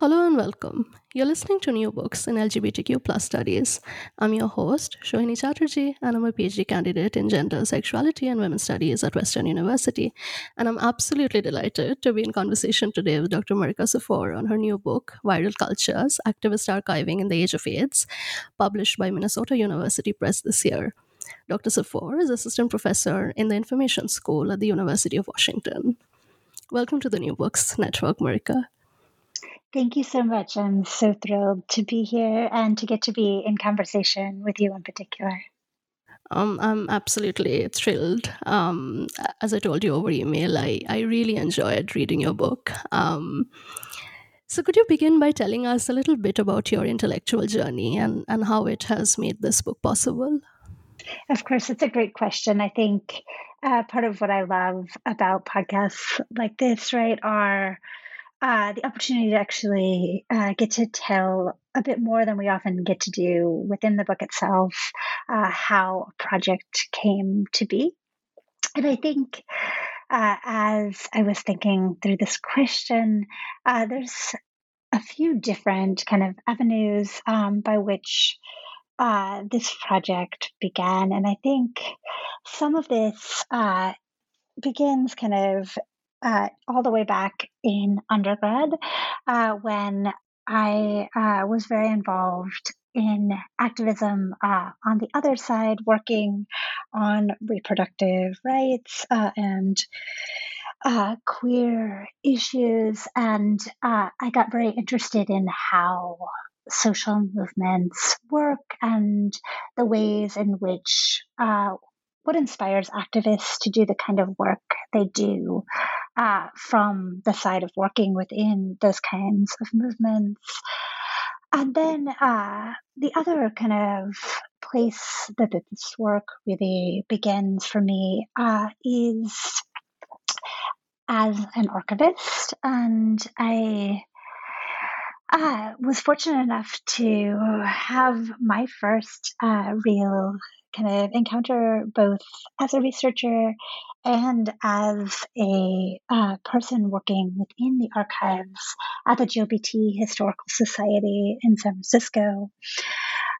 Hello and welcome. You're listening to New Books in LGBTQ plus studies. I'm your host, Shohini Chatterjee, and I'm a PhD candidate in gender, sexuality, and women's studies at Western University. And I'm absolutely delighted to be in conversation today with Dr. Marika Cifor on her new book, Viral Cultures Activist Archiving in the Age of AIDS, published by Minnesota University Press this year. Dr. Cifor is assistant professor in the Information School at the University of Washington. Welcome to the New Books Network, Marika. Thank you so much. I'm so thrilled to be here and to get to be in conversation with you in particular. Um, I'm absolutely thrilled. Um, as I told you over email, I, I really enjoyed reading your book. Um, so, could you begin by telling us a little bit about your intellectual journey and, and how it has made this book possible? Of course, it's a great question. I think uh, part of what I love about podcasts like this, right, are uh, the opportunity to actually uh, get to tell a bit more than we often get to do within the book itself uh, how a project came to be. And I think uh, as I was thinking through this question, uh, there's a few different kind of avenues um, by which uh, this project began. And I think some of this begins kind of uh, all the way back in undergrad uh, when I uh, was very involved in activism uh, on the other side, working on reproductive rights uh, and uh, queer issues. And I got very interested in how social movements work and the ways in which what inspires activists to do the kind of work they do uh, from the side of working within those kinds of movements. And then uh, the other kind of place that this work really begins for me uh, is as an archivist. And I uh, was fortunate enough to have my first uh, real kind of encounter both as a researcher and as a uh, person working within the archives at the GLBT Historical Society in San Francisco.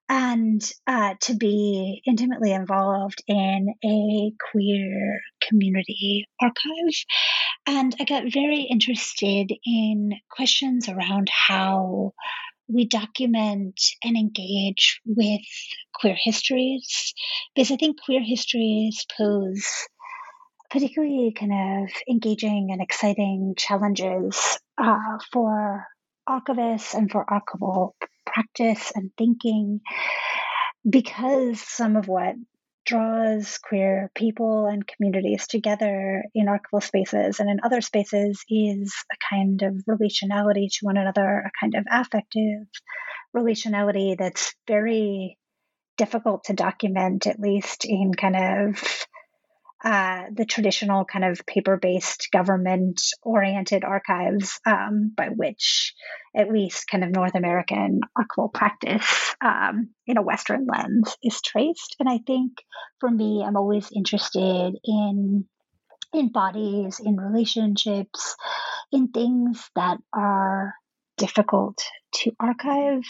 And uh, to be intimately involved in a queer community archive. And I got very interested in questions around how we document and engage with queer histories because I think queer histories pose particularly kind of engaging and exciting challenges uh, for archivists and for archival practice and thinking because some of what draws queer people and communities together in archival spaces and in other spaces is a kind of relationality to one another, a kind of affective relationality that's very difficult to document, at least in kind of uh, the traditional kind of paper based government oriented archives um, by which at least kind of North American archival practice um, in a Western lens is traced. And I think for me, I'm always interested in in bodies, in relationships, in things that are difficult to archive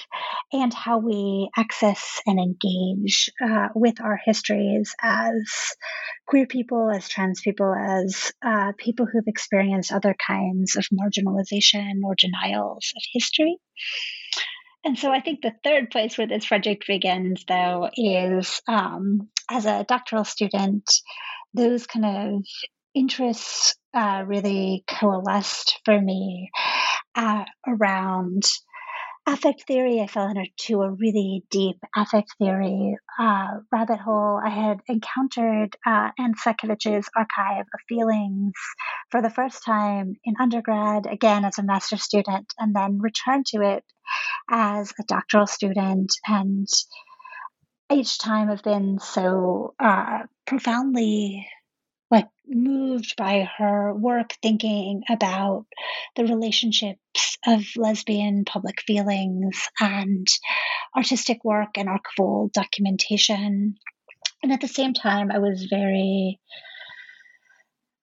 and how we access and engage uh, with our histories as queer people, as trans people, as uh, people who've experienced other kinds of marginalization or denials of history. And so I think the third place where this project begins, though, is um, as a doctoral student, those kind of interests uh, really coalesced for me uh, around affect theory. I fell into a really deep affect theory uh, rabbit hole. I had encountered uh, Ann Cvetkovich's archive of feelings for the first time in undergrad, again as a master's student, and then returned to it as a doctoral student. And each time I've been so uh, profoundly moved by her work thinking about the relationships of lesbian public feelings and artistic work and archival documentation. And at the same time i was very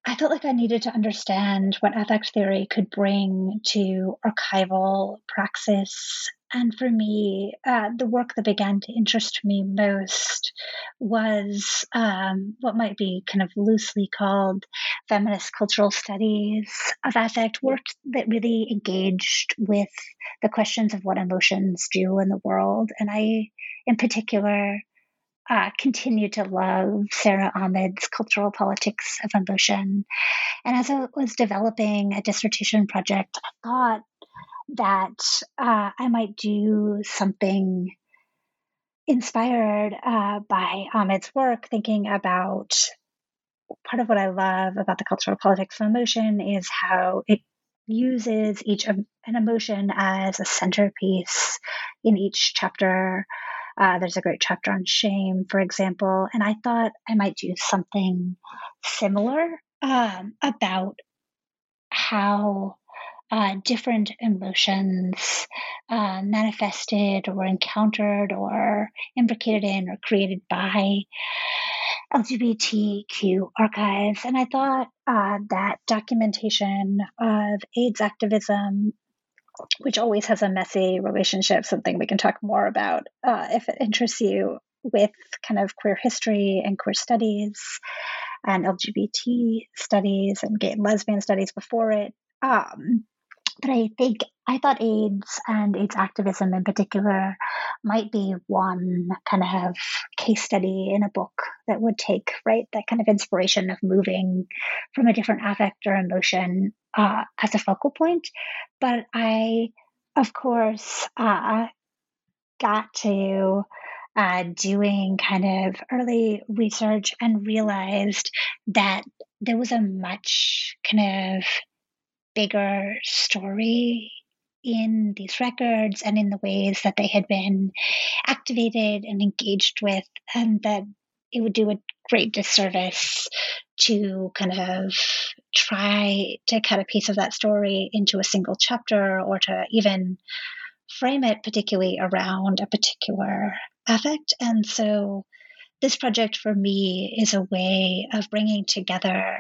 I felt like I needed to understand what affect theory could bring to archival praxis and for me, uh, the work that began to interest me most was um, what might be kind of loosely called feminist cultural studies of affect, work that really engaged with the questions of what emotions do in the world. And I, in particular, uh, continue to love Sara Ahmed's cultural politics of emotion. And as I was developing a dissertation project, I thought that uh, I might do something inspired uh, by Ahmed's work, thinking about part of what I love about the cultural politics of emotion is how it uses each an emotion as a centerpiece in each chapter. Uh, there's a great chapter on shame, for example, and I thought I might do something similar um, about how uh, different emotions uh, manifested or encountered or imbricated in or created by LGBTQ archives. And I thought uh, that documentation of AIDS activism, which always has a messy relationship, something we can talk more about uh, if it interests you, with kind of queer history and queer studies and LGBT studies and gay and lesbian studies before it. Um, but I think I thought AIDS and AIDS activism in particular might be one kind of case study in a book that would take, right, that kind of inspiration of moving from a different affect or emotion uh, as a focal point. But I, of course, uh, got to uh, doing kind of early research and realized that there was a much kind of bigger story in these records and in the ways that they had been activated and engaged with, and that it would do a great disservice to kind of try to cut a piece of that story into a single chapter or to even frame it particularly around a particular affect. And so this project for me is a way of bringing together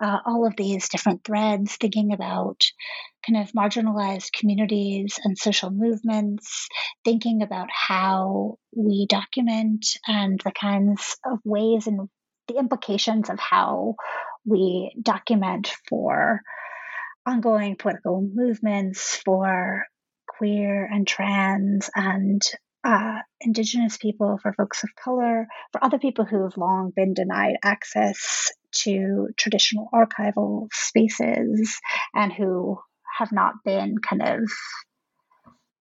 uh, all of these different threads, thinking about kind of marginalized communities and social movements, thinking about how we document and the kinds of ways and the implications of how we document for ongoing political movements, for queer and trans and uh, Indigenous people, for folks of color, for other people who have long been denied access to traditional archival spaces and who have not been kind of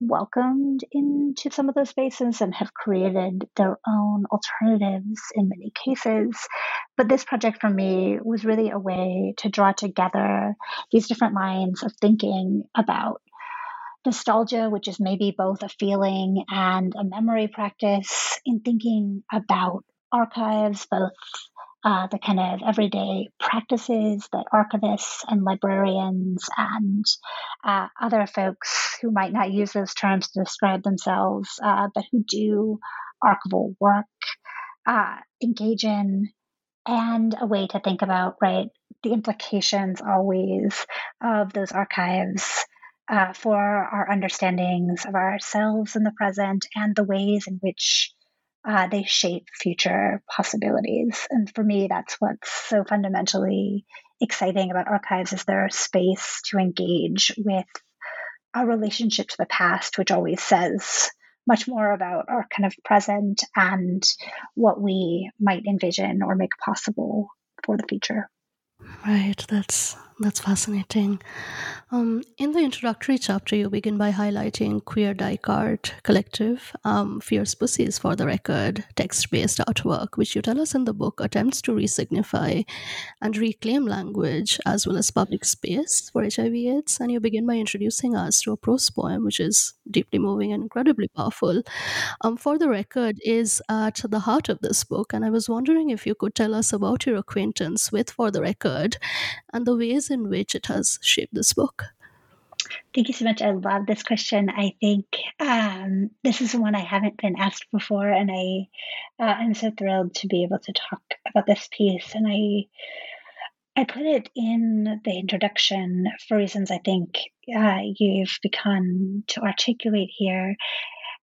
welcomed into some of those spaces and have created their own alternatives in many cases. But this project for me was really a way to draw together these different lines of thinking about nostalgia, which is maybe both a feeling and a memory practice, in thinking about archives, both uh, the kind of everyday practices that archivists and librarians and uh, other folks who might not use those terms to describe themselves, uh, but who do archival work uh, engage in, and a way to think about, right, the implications always of those archives. Uh, for our understandings of ourselves in the present and the ways in which uh, they shape future possibilities. And for me, that's what's so fundamentally exciting about archives is their space to engage with our relationship to the past, which always says much more about our kind of present and what we might envision or make possible for the future. Right, that's that's fascinating. Um, in the introductory chapter, you begin by highlighting Queer Art Collective, um, Fierce Pussies for the record, text based artwork, which you tell us in the book attempts to resignify and reclaim language as well as public space for HIV/AIDS. And you begin by introducing us to a prose poem, which is deeply moving and incredibly powerful. Um, for the record, is at the heart of this book. And I was wondering if you could tell us about your acquaintance with For the Record and the ways in which it has shaped this book? Thank you so much. I love this question. I think um, this is one I haven't been asked before, and I uh, am so thrilled to be able to talk about this piece. And I I put it in the introduction for reasons I think uh, you've begun to articulate here.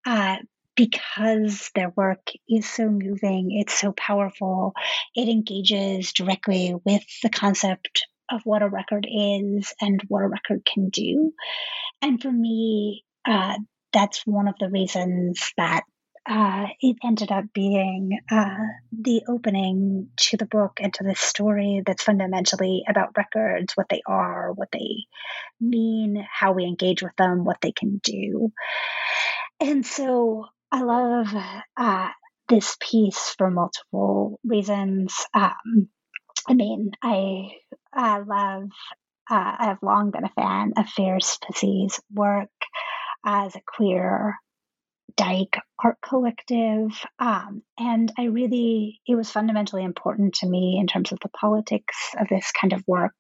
Uh, because their work is so moving, it's so powerful, it engages directly with the concept of what a record is and what a record can do. And for me, uh, that's one of the reasons that uh, it ended up being uh, the opening to the book and to this story that's fundamentally about records, what they are, what they mean, how we engage with them, what they can do. And so I love uh, this piece for multiple reasons. Um, I mean, I I love. Uh, I have long been a fan of Fierce Pussies' work as a queer dyke art collective. Um, and I really, it was fundamentally important to me in terms of the politics of this kind of work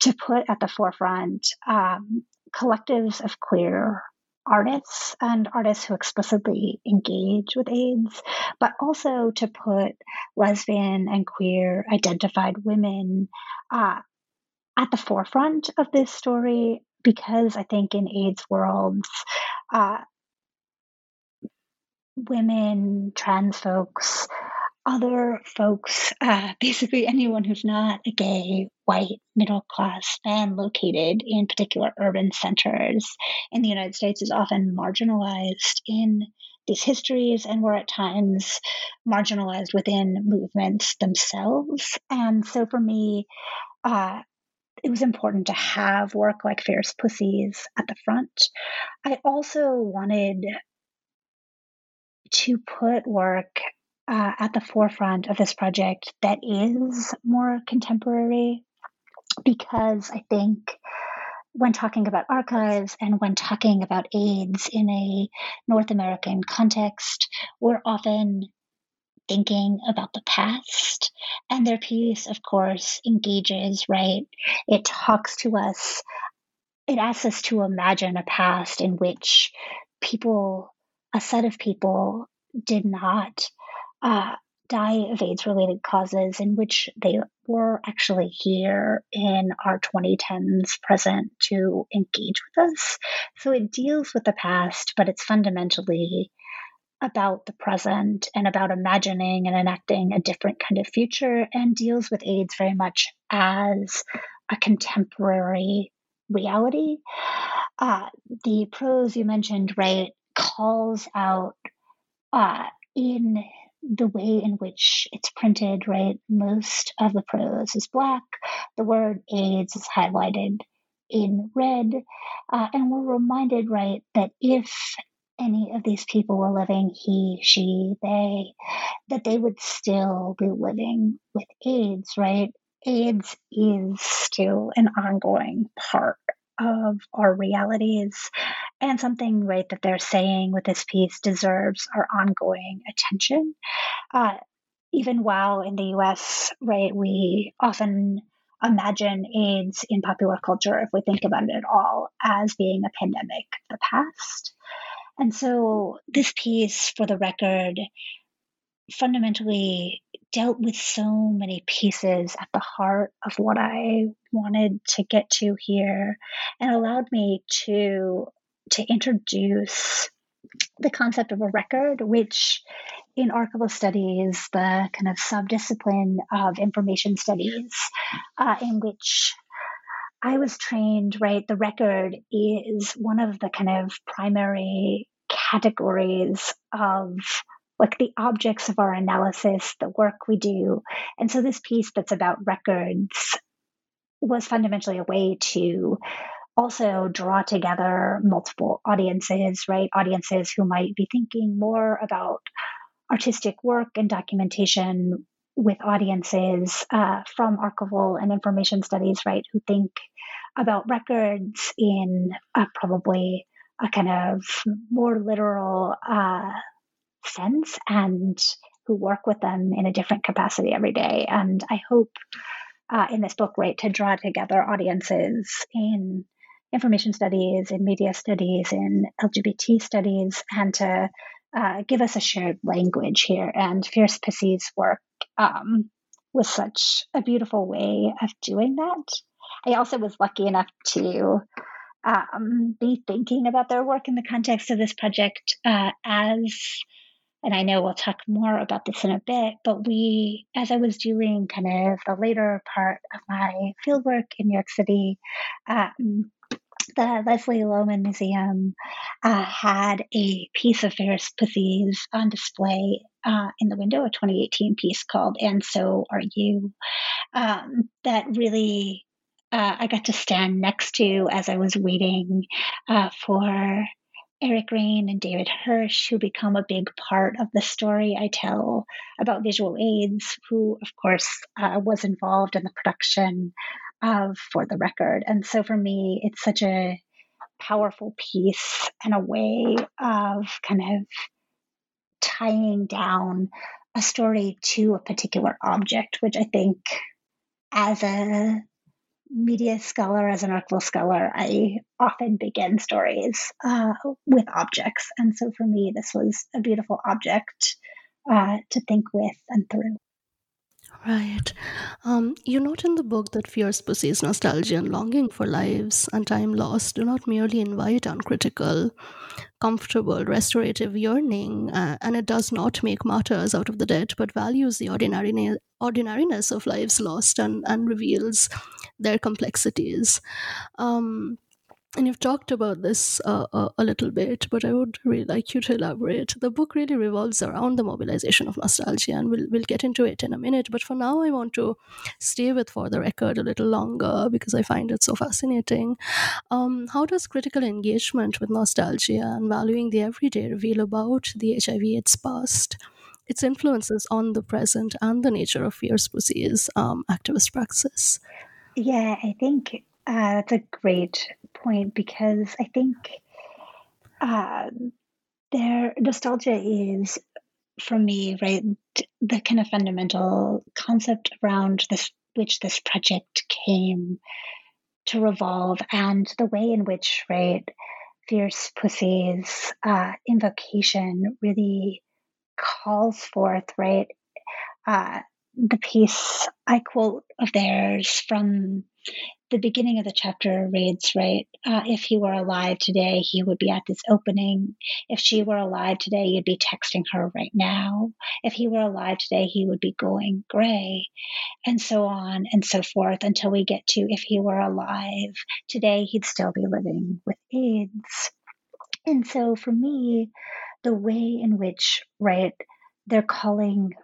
to put at the forefront um, collectives of queer artists and artists who explicitly engage with AIDS, but also to put lesbian and queer identified women uh, at the forefront of this story because I think in AIDS worlds, uh, women, trans folks, other folks, uh, basically anyone who's not a gay, white, middle class man located in particular urban centers in the United States is often marginalized in these histories and were at times marginalized within movements themselves. And so for me, uh, it was important to have work like Fierce Pussies at the front. I also wanted to put work uh, at the forefront of this project that is more contemporary because I think when talking about archives and when talking about AIDS in a North American context, we're often thinking about the past. And their piece, of course, engages, right? It talks to us, it asks us to imagine a past in which people, a set of people, did not uh, die of AIDS related causes, in which they were actually here in our 2010s present to engage with us. So it deals with the past, but it's fundamentally about the present and about imagining and enacting a different kind of future and deals with AIDS very much as a contemporary reality. Uh, the prose you mentioned, right, calls out uh, in the way in which it's printed, right? Most of the prose is black. The word AIDS is highlighted in red. Uh, and we're reminded, right, that if any of these people were living, he, she, they, that they would still be living with AIDS, right? AIDS is still an ongoing part of our realities and something right that they're saying with this piece deserves our ongoing attention uh, even while in the US, right, we often imagine AIDS in popular culture, if we think about it at all, as being a pandemic of the past. And so this piece, for the record, fundamentally dealt with so many pieces at the heart of what I wanted to get to here and allowed me to to introduce the concept of a record, which in archival studies, the kind of subdiscipline of information studies, uh, in which I was trained, right? The record is one of the kind of primary categories of like the objects of our analysis, the work we do. And so this piece that's about records was fundamentally a way to also draw together multiple audiences, right? Audiences who might be thinking more about artistic work and documentation with audiences uh, from archival and information studies, right? Who think about records in probably a kind of more literal uh, sense and who work with them in a different capacity every day. And I hope uh, in this book, right, to draw together audiences in information studies, in media studies, in LGBT studies, and to uh, give us a shared language here. And Fierce Pussy's work um, was such a beautiful way of doing that. I also was lucky enough to um, be thinking about their work in the context of this project uh, as and I know we'll talk more about this in a bit, but we, as I was doing kind of the later part of my fieldwork in New York City, um, the Leslie Lohman Museum uh, had a piece of Fierce Pussies on display uh, in the window, a 2018 piece called And So Are You, um, that really uh, I got to stand next to as I was waiting uh, for Eric Rain and David Hirsch, who become a big part of the story I tell about visual aids, who, of course, uh, was involved in the production of For the Record. And so for me, it's such a powerful piece and a way of kind of tying down a story to a particular object, which I think as a media scholar, as an archival scholar, I often begin stories uh, with objects. And so for me, this was a beautiful object uh, to think with and through. Right. Um, you note in the book that Fierce Pussy's nostalgia and longing for lives and time lost do not merely invite uncritical, comfortable, restorative yearning, uh, and it does not make martyrs out of the dead, but values the ordinary, ordinariness of lives lost and, and reveals their complexities. Um, and you've talked about this uh, a, uh, a, little bit, but I would really like you to elaborate. The book really revolves around the mobilization of nostalgia, and we'll, we'll get into it in a minute. But for now, I want to stay with For the Record a little longer because I find it so fascinating. Um, how does critical engagement with nostalgia and valuing the everyday reveal about the HIV AIDS past? Its influences on the present and the nature of Fierce Pussy's um, activist praxis. Yeah, I think uh, that's a great point because I think uh, their nostalgia is, for me, right, the kind of fundamental concept around this, which this project came to revolve, and the way in which, right, Fierce Pussy's uh, invocation really calls forth, right, uh, the piece I quote of theirs from the beginning of the chapter reads, right? Uh, if he were alive today, he would be at this opening. If she were alive today, you'd be texting her right now. If he were alive today, he would be going gray, and so on and so forth until we get to if he were alive today, he'd still be living with AIDS. And so for me, the way in which, right, they're calling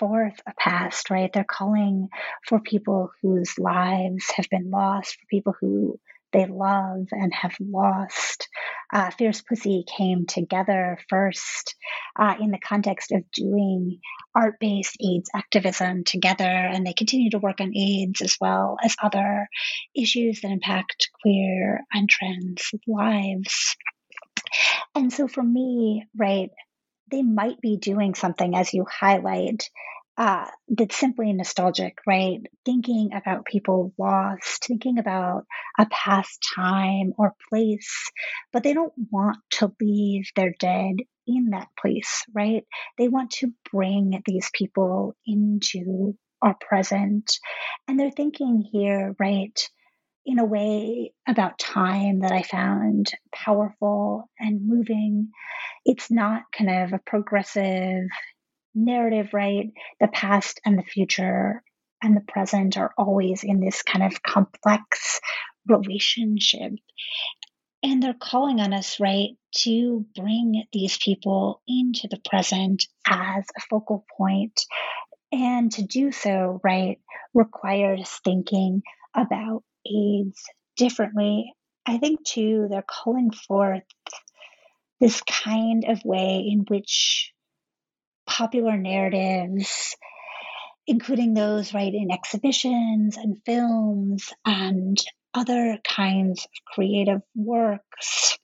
forth a past, right? They're calling for people whose lives have been lost, for people who they love and have lost. Uh, Fierce Pussy came together first uh, in the context of doing art based AIDS activism together, and they continue to work on AIDS as well as other issues that impact queer and trans lives. And so for me, right, they might be doing something as you highlight uh, that's simply nostalgic, right? Thinking about people lost, thinking about a past time or place, but they don't want to leave their dead in that place, right? They want to bring these people into our present. And they're thinking here, right, in a way about time that I found powerful and moving. It's not kind of a progressive narrative, right? The past and the future and the present are always in this kind of complex relationship. And they're calling on us, right, to bring these people into the present as a focal point. And to do so, right, requires thinking about AIDS differently. I think, too, they're calling forth this kind of way in which popular narratives, including those right in exhibitions and films and other kinds of creative works,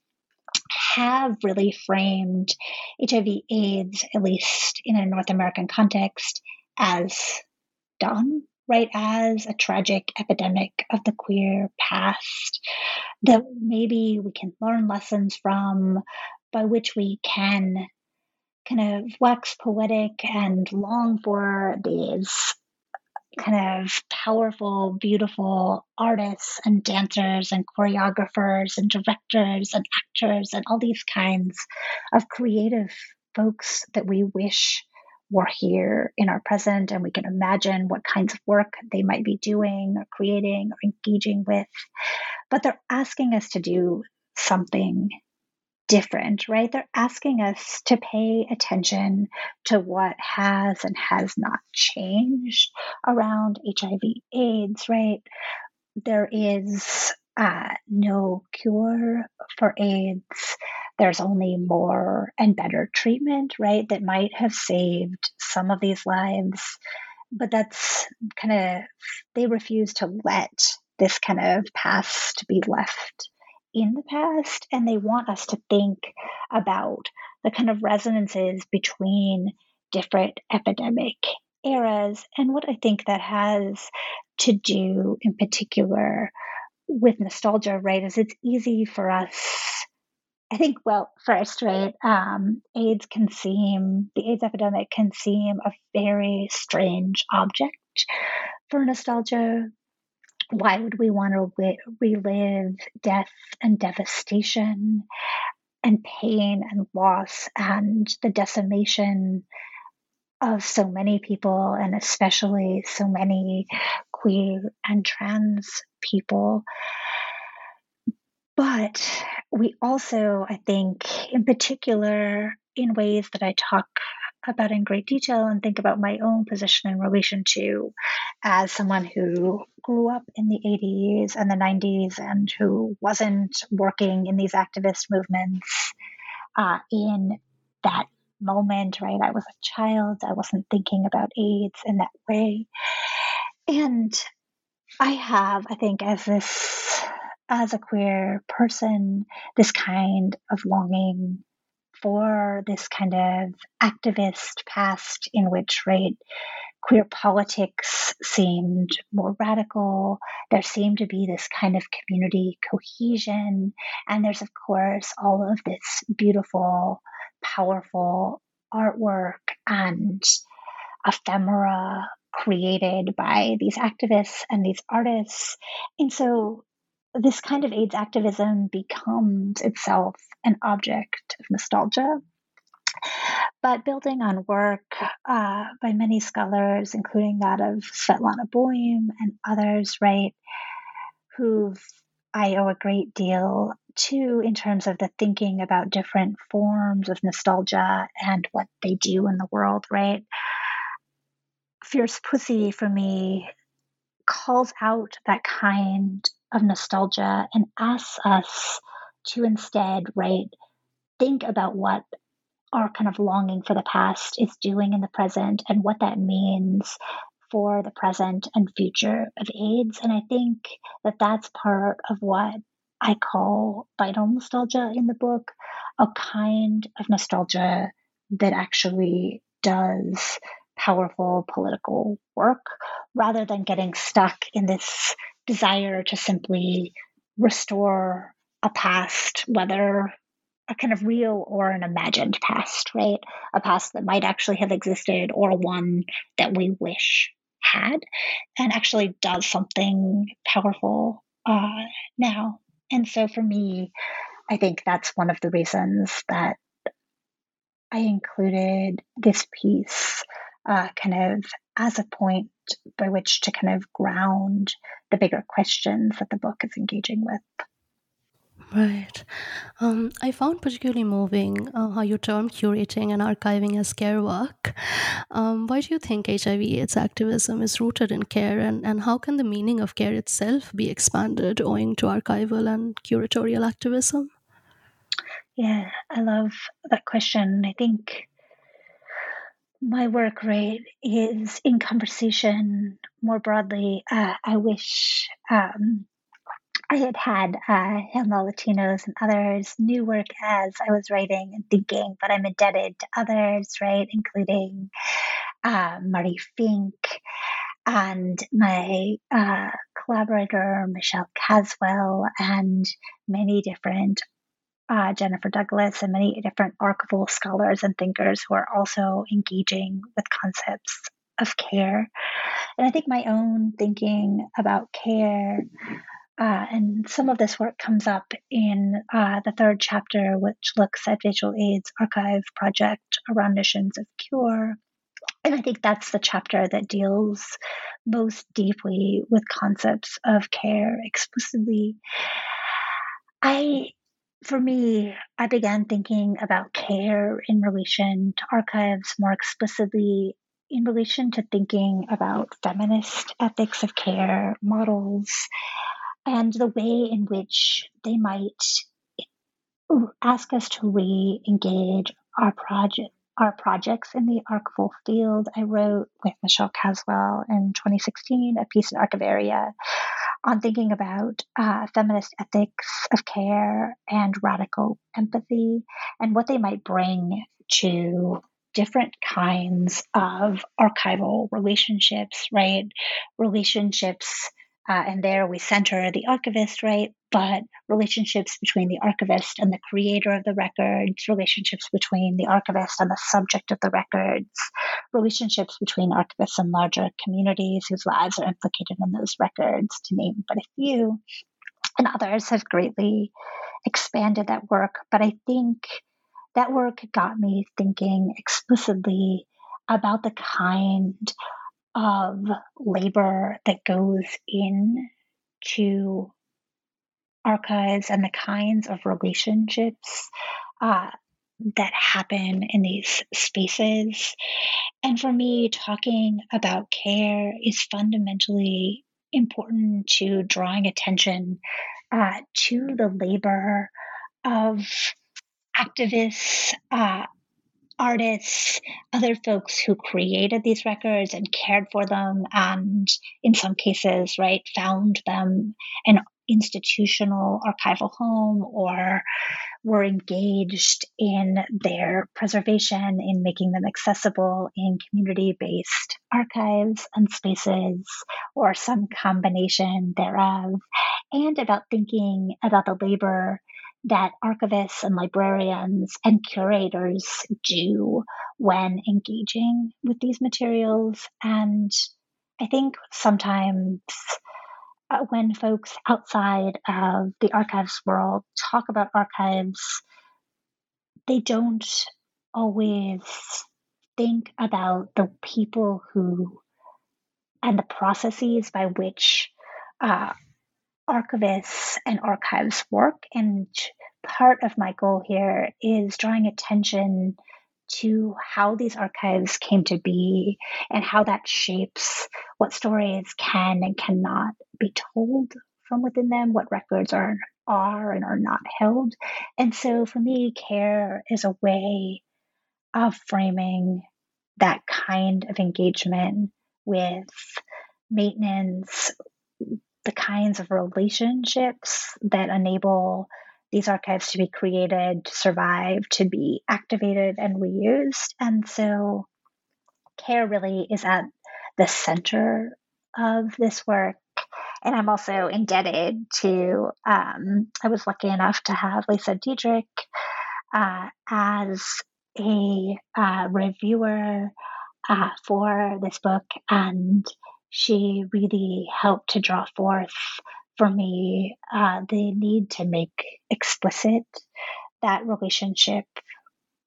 have really framed HIV AIDS, at least in a North American context, as done, right? As a tragic epidemic of the queer past that maybe we can learn lessons from, by which we can kind of wax poetic and long for these kind of powerful, beautiful artists and dancers and choreographers and directors and actors and all these kinds of creative folks that we wish were here in our present and we can imagine what kinds of work they might be doing or creating or engaging with. But they're asking us to do something different, right? They're asking us to pay attention to what has and has not changed around HIV AIDS, right? There is uh, no cure for AIDS. There's only more and better treatment, right? That might have saved some of these lives. But that's kind of, they refuse to let this kind of past be left in the past and they want us to think about the kind of resonances between different epidemic eras and what I think that has to do in particular with nostalgia, right? Is it's easy for us. I think, well, first, right, um, AIDS can seem, the AIDS epidemic can seem a very strange object for nostalgia why would we want to re- relive death and devastation and pain and loss and the decimation of so many people and especially so many queer and trans people? But we also i think in particular in ways that i talk about in great detail and think about my own position in relation to as someone who grew up in the 80s and the 90s and who wasn't working in these activist movements uh, in that moment, right? I was a child, I wasn't thinking about AIDS in that way. And I have, I think, as this, as a queer person, this kind of longing for this kind of activist past in which, right, queer politics seemed more radical. There seemed to be this kind of community cohesion. And there's, of course, all of this beautiful, powerful artwork and ephemera created by these activists and these artists. And so this kind of AIDS activism becomes itself an object of nostalgia. But building on work uh, by many scholars, including that of Svetlana Boym and others, right, who I owe a great deal to in terms of the thinking about different forms of nostalgia and what they do in the world, right? Fierce Pussy for me calls out that kind of nostalgia and asks us to instead, right, think about what our kind of longing for the past is doing in the present and what that means for the present and future of AIDS. And I think that that's part of what I call vital nostalgia in the book, a kind of nostalgia that actually does powerful political work rather than getting stuck in this desire to simply restore a past, whether a kind of real or an imagined past, right? A past that might actually have existed or one that we wish had and actually does something powerful uh, now. And so for me, I think that's one of the reasons that I included this piece uh, kind of as a point by which to kind of ground the bigger questions that the book is engaging with. Right. Um, I found particularly moving uh, how you term curating and archiving as care work. Um, why do you think HIV/AIDS activism is rooted in care, and, and how can the meaning of care itself be expanded owing to archival and curatorial activism? Yeah, I love that question. I think my work right is in conversation more broadly. Uh, I wish um, I had had uh, Hil Malatino's and others new work as I was writing and thinking, but I'm indebted to others, right, including uh, Marty Fink and my uh, collaborator Michelle Caswell and many different uh, Jennifer Douglas and many different archival scholars and thinkers who are also engaging with concepts of care. And I think my own thinking about care, uh, and some of this work comes up in uh, the third chapter, which looks at Visual AIDS Archive Project around missions of cure. And I think that's the chapter that deals most deeply with concepts of care explicitly. I for me, I began thinking about care in relation to archives more explicitly in relation to thinking about feminist ethics of care models and the way in which they might ask us to re engage our project. Our projects in the archival field. I wrote with Michelle Caswell in 2016 a piece in Archivaria on thinking about uh, feminist ethics of care and radical empathy and what they might bring to different kinds of archival relationships, right? Relationships uh, and there we center the archivist, right? But relationships between the archivist and the creator of the records, relationships between the archivist and the subject of the records, relationships between archivists and larger communities whose lives are implicated in those records, to name but a few. And others have greatly expanded that work. But I think that work got me thinking explicitly about the kind of labor that goes in to archives and the kinds of relationships uh, that happen in these spaces. And for me, talking about care is fundamentally important to drawing attention uh, to the labor of activists, uh, artists, other folks who created these records and cared for them, and in some cases, right, found them an institutional archival home or were engaged in their preservation, in making them accessible in community based archives and spaces, or some combination thereof, and about thinking about the labor that archivists and librarians and curators do when engaging with these materials. And I think sometimes uh, when folks outside of the archives world talk about archives, they don't always think about the people who and the processes by which uh, archivists and archives work. And part of my goal here is drawing attention to how these archives came to be and how that shapes what stories can and cannot be told from within them, what records are are and are not held. And so for me, care is a way of framing that kind of engagement with maintenance, the kinds of relationships that enable these archives to be created, to survive, to be activated and reused. And so care really is at the center of this work. And I'm also indebted to, um, I was lucky enough to have Lisa Diedrich uh, as a uh, reviewer uh, for this book. And she really helped to draw forth for me uh, the need to make explicit that relationship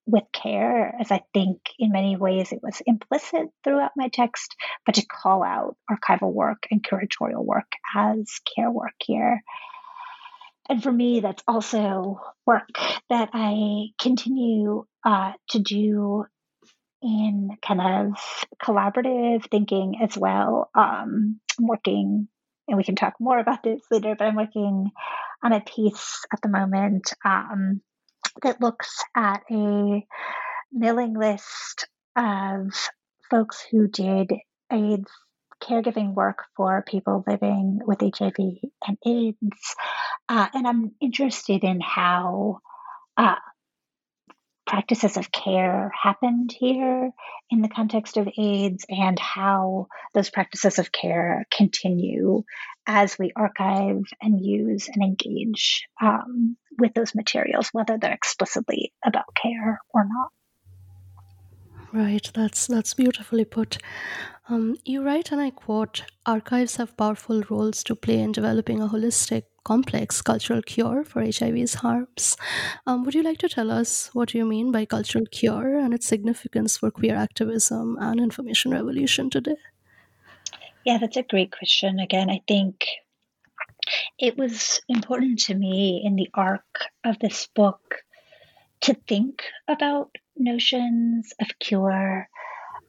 with care, as I think in many ways it was implicit throughout my text, but to call out archival work and curatorial work as care work here. And for me, that's also work that I continue uh, to do in kind of collaborative thinking as well. Um, I'm working, and we can talk more about this later, but I'm working on a piece at the moment um, that looks at a mailing list of folks who did AIDS caregiving work for people living with HIV and AIDS. Uh, and I'm interested in how uh, practices of care happened here in the context of AIDS and how those practices of care continue as we archive and use and engage um, with those materials, whether they're explicitly about care or not. Right, that's that's beautifully put. Um, you write, and I quote: "Archives have powerful roles to play in developing a holistic, complex cultural cure for HIV's harms." Um, would you like to tell us what you mean by cultural cure and its significance for queer activism and information revolution today? Yeah, that's a great question. Again, I think it was important to me in the arc of this book to think about notions of cure,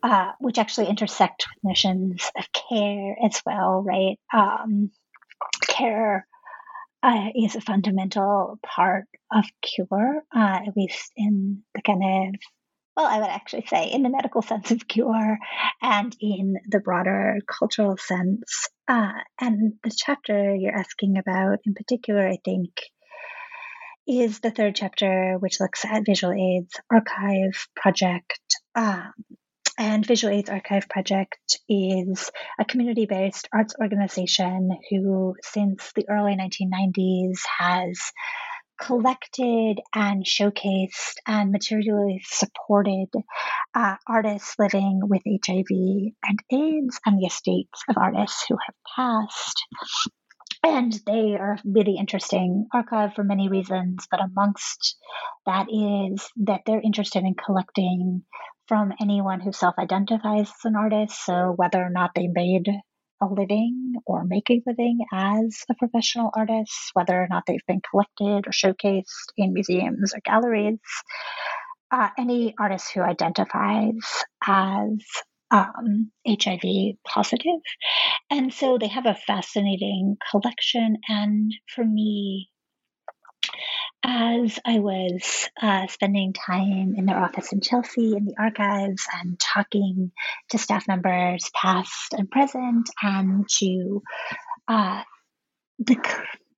uh, which actually intersect with notions of care as well, right? Um, care uh, is a fundamental part of cure, uh, at least in the kind of well, I would actually say in the medical sense of cure and in the broader cultural sense. Uh, and the chapter you're asking about in particular, I think, is the third chapter, which looks at Visual AIDS Archive Project. Um, and Visual AIDS Archive Project is a community based arts organization who, since the early 1990s, has collected and showcased and materially supported uh, artists living with HIV and AIDS and the estates of artists who have passed. And they are a really interesting archive for many reasons, but amongst that is that they're interested in collecting from anyone who self identifies as an artist. So, whether or not they made a living or make a living as a professional artist, whether or not they've been collected or showcased in museums or galleries, uh, any artist who identifies as um, HIV positive. And so they have a fascinating collection. And for me, as I was uh, spending time in their office in Chelsea in the archives and talking to staff members, past and present, and to uh, the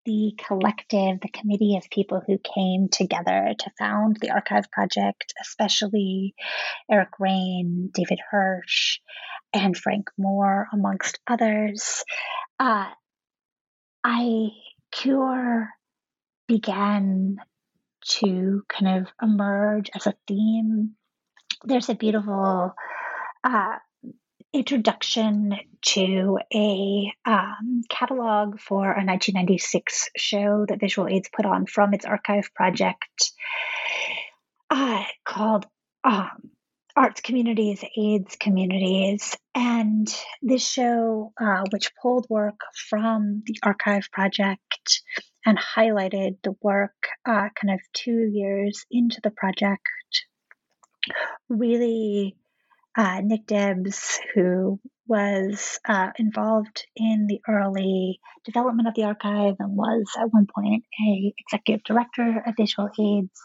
the collective, the committee of people who came together to found the archive project, especially Eric Rhein, David Hirsch, and Frank Moore, amongst others. Uh, I cure began to kind of emerge as a theme. There's a beautiful uh, introduction to a um, catalog for a 1996 show that Visual AIDS put on from its archive project uh, called um, Arts Communities, AIDS Communities. And this show, uh, which pulled work from the archive project and highlighted the work uh, kind of two years into the project, really uh, Nick Debs, who was uh, involved in the early development of the archive and was at one point a executive director of Visual AIDS.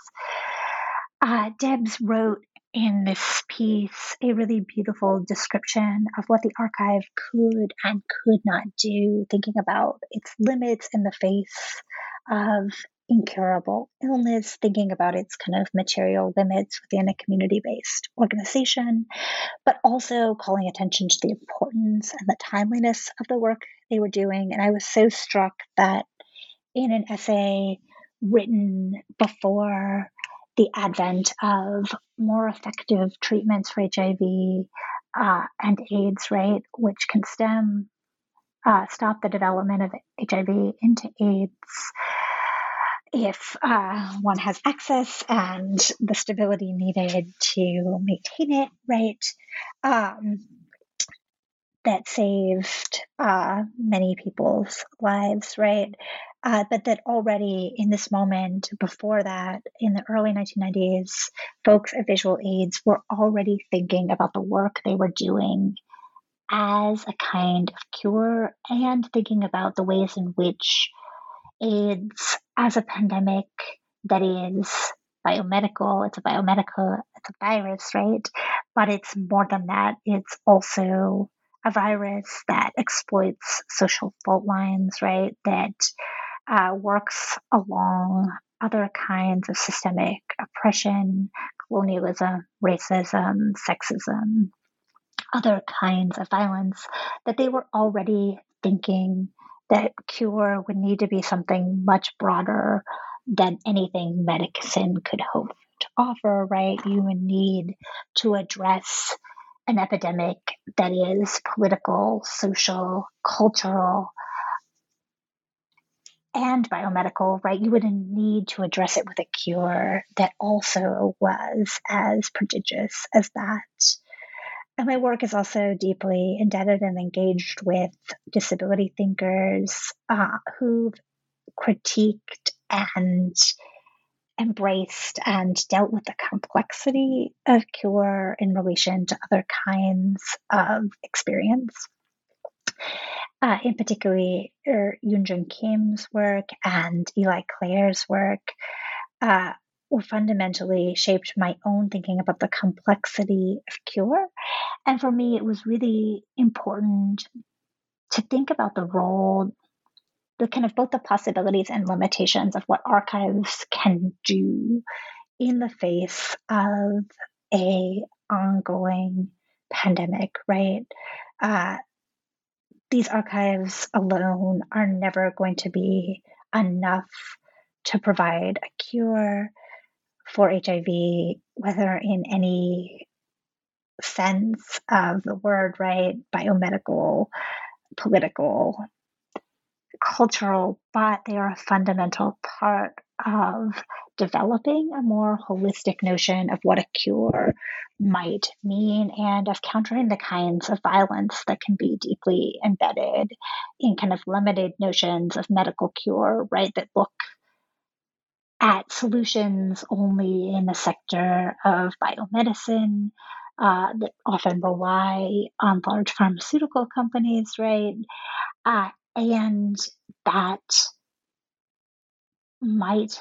Uh, Debs wrote in this piece a really beautiful description of what the archive could and could not do, thinking about its limits in the face of incurable illness, thinking about its kind of material limits within a community based organization, but also calling attention to the importance and the timeliness of the work they were doing. And I was so struck that in an essay written before the advent of more effective treatments for HIV uh, and AIDS, right, which can stem, uh, stop the development of HIV into AIDS if uh, one has access and the stability needed to maintain it, right? Um, that saved uh, many people's lives, right? Uh, but that already in this moment, before that, in the early 1990s, folks at Visual AIDS were already thinking about the work they were doing as a kind of cure and thinking about the ways in which AIDS as a pandemic that is biomedical, it's a biomedical, it's a virus, right? But it's more than that. It's also a virus that exploits social fault lines, right? That uh, works along other kinds of systemic oppression, colonialism, racism, sexism, other kinds of violence that they were already thinking that cure would need to be something much broader than anything medicine could hope to offer, right? You would need to address an epidemic that is political, social, cultural, and biomedical, right? You wouldn't need to address it with a cure that also was as prodigious as that. And my work is also deeply indebted and engaged with disability thinkers uh, who've critiqued and embraced and dealt with the complexity of cure in relation to other kinds of experience. Uh, in particular, er, Eunjung Kim's work and Eli Clare's work uh, or fundamentally shaped my own thinking about the complexity of cure. And for me, it was really important to think about the role, the kind of both the possibilities and limitations of what archives can do in the face of a ongoing pandemic, right? Uh, these archives alone are never going to be enough to provide a cure for HIV, whether in any sense of the word, right? Biomedical, political, cultural, but they are a fundamental part of developing a more holistic notion of what a cure might mean and of countering the kinds of violence that can be deeply embedded in kind of limited notions of medical cure, right? That look at solutions only in the sector of biomedicine uh, that often rely on large pharmaceutical companies, right? Uh, and that might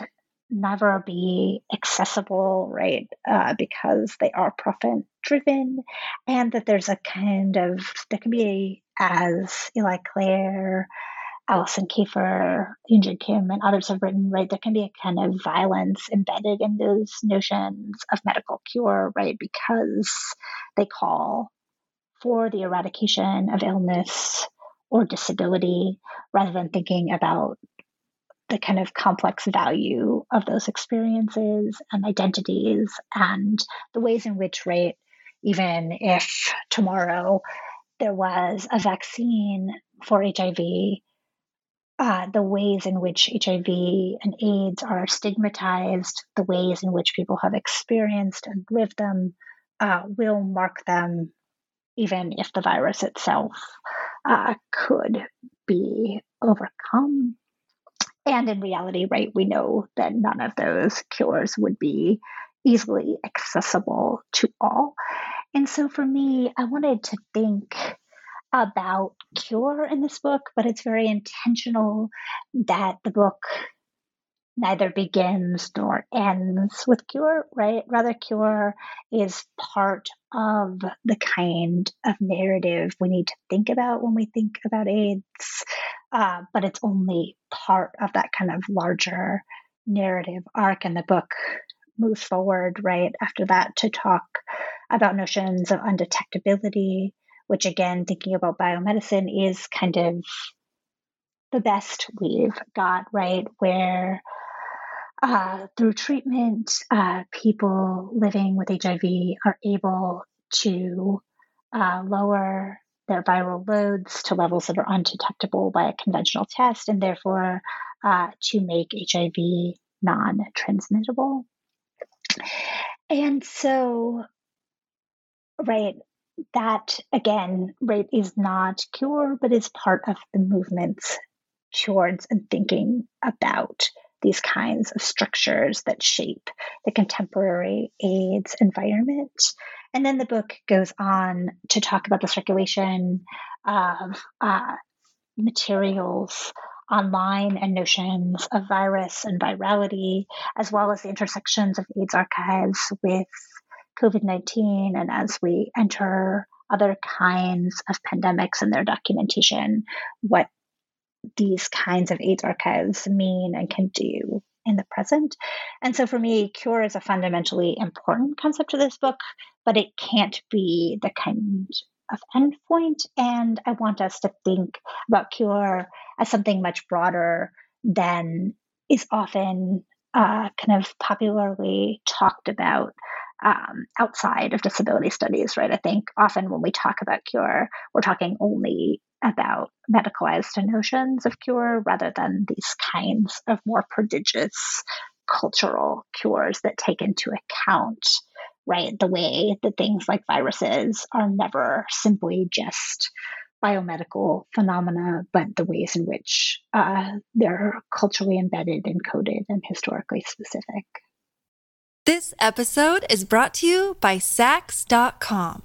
never be accessible, right? Uh, because they are profit driven, and that there's a kind of, there can be, as Eli Clare Alison Kafer, Eunjung Kim, and others have written, right, there can be a kind of violence embedded in those notions of medical cure, right, because they call for the eradication of illness or disability rather than thinking about the kind of complex value of those experiences and identities and the ways in which, right, even if tomorrow there was a vaccine for HIV, uh, the ways in which HIV and AIDS are stigmatized, the ways in which people have experienced and lived them, uh, will mark them, even if the virus itself uh, could be overcome. And in reality, right, we know that none of those cures would be easily accessible to all. And so for me, I wanted to think about cure in this book, but it's very intentional that the book neither begins nor ends with cure, right? Rather, cure is part of the kind of narrative we need to think about when we think about AIDS, uh, but it's only part of that kind of larger narrative arc in the book moves forward right after that to talk about notions of undetectability, which again, thinking about biomedicine is kind of the best we've got, right? Where uh, through treatment, uh, people living with HIV are able to uh, lower their viral loads to levels that are undetectable by a conventional test and therefore uh, to make HIV non transmittable. And so, right, that again, right, is not cure, but is part of the movements towards and thinking about these kinds of structures that shape the contemporary AIDS environment. And then the book goes on to talk about the circulation of uh, materials online and notions of virus and virality, as well as the intersections of AIDS archives with COVID 19. And as we enter other kinds of pandemics and their documentation, what these kinds of AIDS archives mean and can do in the present. And so for me, cure is a fundamentally important concept to this book, but it can't be the kind of endpoint. And I want us to think about cure as something much broader than is often uh, kind of popularly talked about um, outside of disability studies, right? I think often when we talk about cure, we're talking only about medicalized notions of cure rather than these kinds of more prodigious cultural cures that take into account right the way that things like viruses are never simply just biomedical phenomena but the ways in which uh, they're culturally embedded encoded and historically specific this episode is brought to you by Saks.com.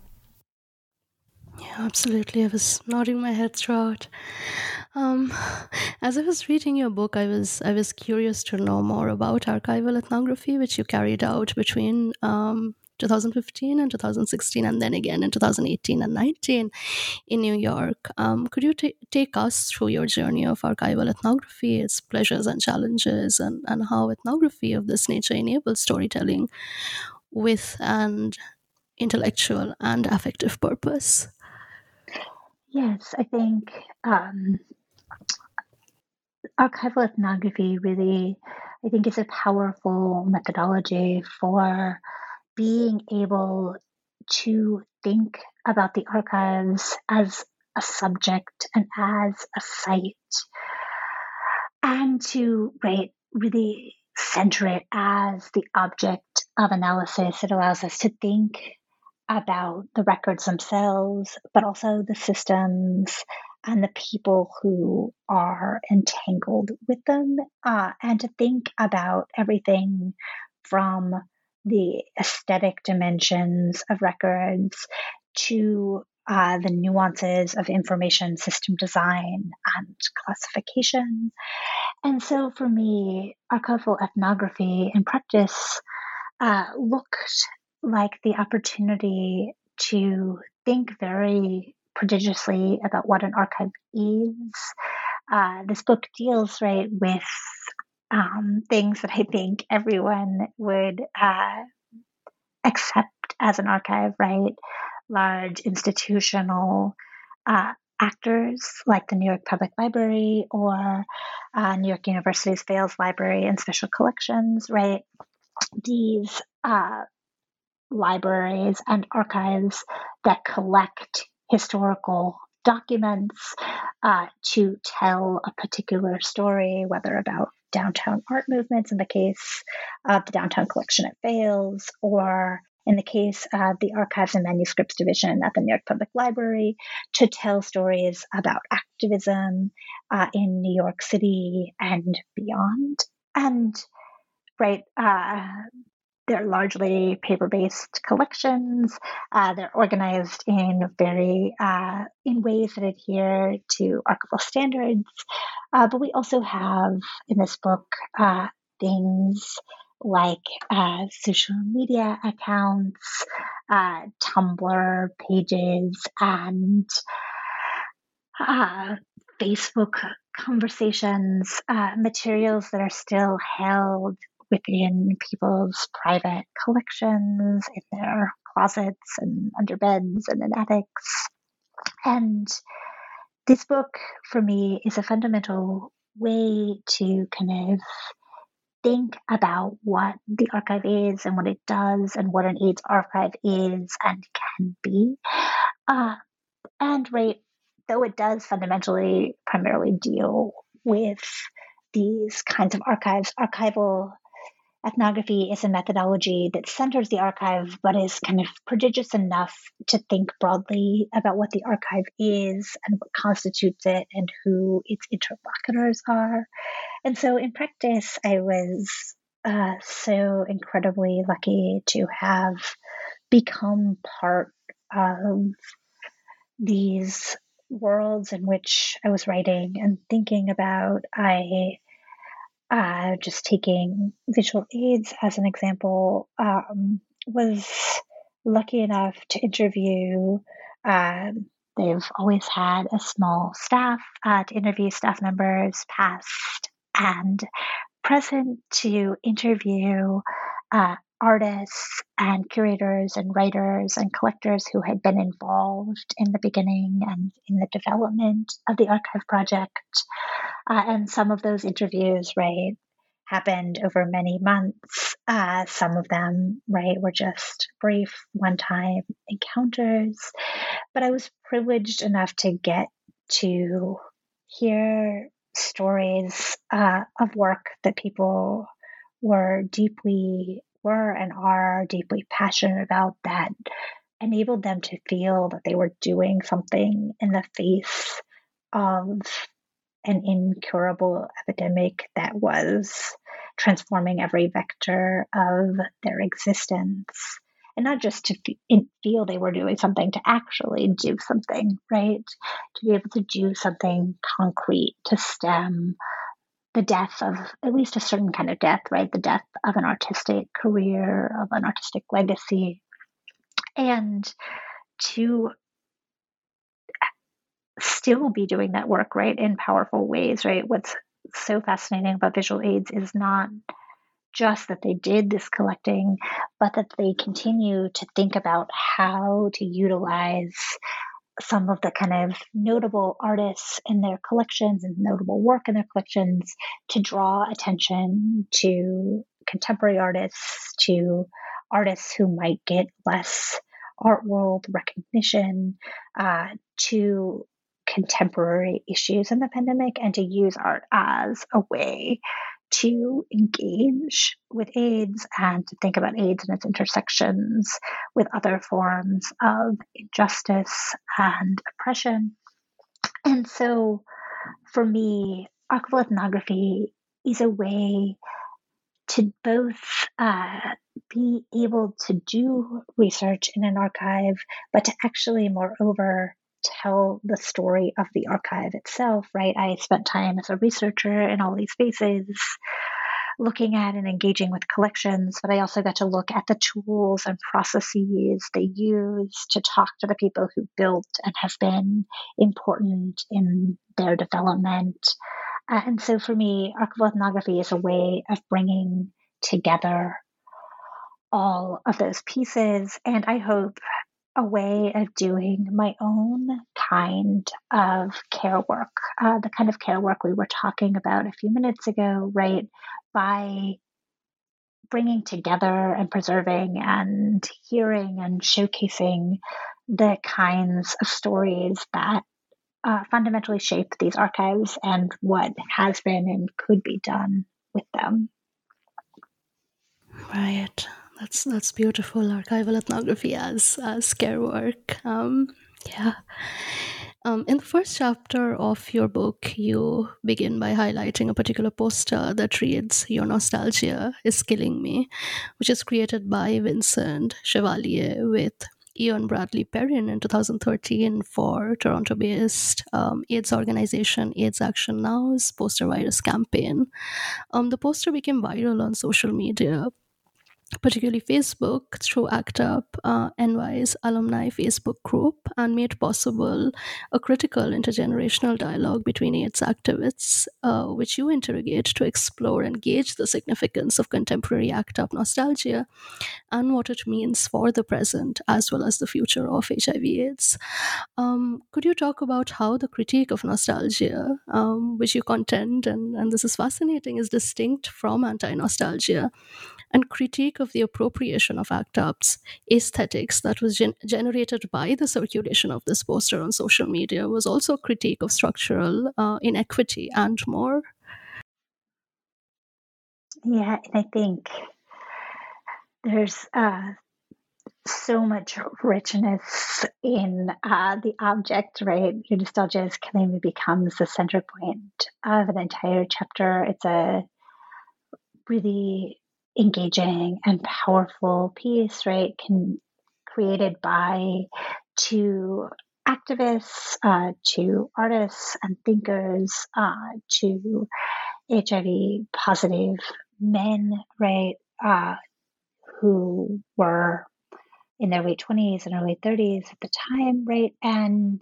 Yeah, absolutely. I was nodding my head throughout. Um, as I was reading your book, I was I was curious to know more about archival ethnography, which you carried out between um, 2015 and 2016, and then again in 2018 and 19 in New York. Um, could you t- take us through your journey of archival ethnography, its pleasures and challenges, and, and how ethnography of this nature enables storytelling with an intellectual and affective purpose? Yes, I think um, archival ethnography really, I think, is a powerful methodology for being able to think about the archives as a subject and as a site, and to right really center it as the object of analysis. It allows us to think about the records themselves, but also the systems and the people who are entangled with them, uh, and to think about everything from the aesthetic dimensions of records to uh, the nuances of information system design and classification. And so for me, archival ethnography in practice uh, looked like the opportunity to think very prodigiously about what an archive is. Uh, this book deals right with um, things that I think everyone would uh, accept as an archive, right? Large institutional uh, actors like the New York Public Library or uh, New York University's Fales Library and Special Collections, right? These uh, libraries and archives that collect historical documents uh, to tell a particular story, whether about downtown art movements in the case of the downtown collection at Fales, or in the case of the Archives and Manuscripts Division at the New York Public Library, to tell stories about activism uh, in New York City and beyond. And right, uh, they're largely paper based collections. Uh, they're organized in very uh, in ways that adhere to archival standards. Uh, but we also have in this book uh, things like uh, social media accounts, uh, Tumblr pages, and Facebook conversations, materials that are still held within people's private collections, in their closets and under beds and in attics. And this book, for me, is a fundamental way to kind of think about what the archive is and what it does and what an AIDS archive is and can be. Uh, and right, though it does fundamentally primarily deal with these kinds of archives, archival ethnography is a methodology that centers the archive but is kind of prodigious enough to think broadly about what the archive is and what constitutes it and who its interlocutors are. And so in practice, I was uh, so incredibly lucky to have become part of these worlds in which I was writing and thinking about. I uh, just taking Visual AIDS as an example, um, was lucky enough to interview. Uh, they've always had a small staff uh, to interview staff members, past and present, to interview uh, artists and curators and writers and collectors who had been involved in the beginning and in the development of the archive project. Uh, and some of those interviews, right, happened over many months. Uh, some of them, right, were just brief one time encounters. But I was privileged enough to get to hear stories uh, of work that people were deeply were and are deeply passionate about that enabled them to feel that they were doing something in the face of an incurable epidemic that was transforming every vector of their existence. And not just to feel they were doing something, to actually do something, right? To be able to do something concrete to stem the death of at least a certain kind of death, right? The death of an artistic career, of an artistic legacy. And to still be doing that work, right, in powerful ways, right? What's so fascinating about Visual AIDS is not just that they did this collecting, but that they continue to think about how to utilize some of the kind of notable artists in their collections and notable work in their collections to draw attention to contemporary artists, to artists who might get less art world recognition, uh, to contemporary issues in the pandemic, and to use art as a way to engage with AIDS and to think about AIDS and its intersections with other forms of injustice and oppression. And so for me, archival ethnography is a way to both uh, be able to do research in an archive, but to actually, moreover, tell the story of the archive itself, right? I spent time as a researcher in all these spaces looking at and engaging with collections, but I also got to look at the tools and processes they use to talk to the people who built and have been important in their development. Uh, and so for me, archival ethnography is a way of bringing together all of those pieces. And I hope a way of doing my own kind of care work, uh, the kind of care work we were talking about a few minutes ago, right? By bringing together and preserving and hearing and showcasing the kinds of stories that uh, fundamentally shape these archives and what has been and could be done with them. Right that's that's beautiful archival ethnography as as care work um, yeah Um, in the first chapter of your book, you begin by highlighting a particular poster that reads, Your nostalgia is killing me, which is created by Vincent Chevalier with Ian Bradley Perrin in 2013 for Toronto based um, AIDS organization AIDS Action Now's poster virus campaign. Um, the poster became viral on social media particularly Facebook, through ACT UP, uh, NY's alumni Facebook group, and made possible a critical intergenerational dialogue between AIDS activists, uh, which you interrogate to explore and gauge the significance of contemporary ACT UP nostalgia and what it means for the present as well as the future of HIV/AIDS. Um, could you talk about how the critique of nostalgia, um, which you contend, and, and this is fascinating, is distinct from anti nostalgia? And critique of the appropriation of ACT UP's aesthetics that was gen- generated by the circulation of this poster on social media was also a critique of structural uh, inequity and more. Yeah, and I think there's uh, so much richness in uh, the object, right? Your nostalgia is claim becomes the center point of an entire chapter. It's a really engaging and powerful piece, right? Can created by two activists, uh, to artists and thinkers, uh, to HIV positive men, right? Uh, who were in their late 20s and early 30s at the time, right? And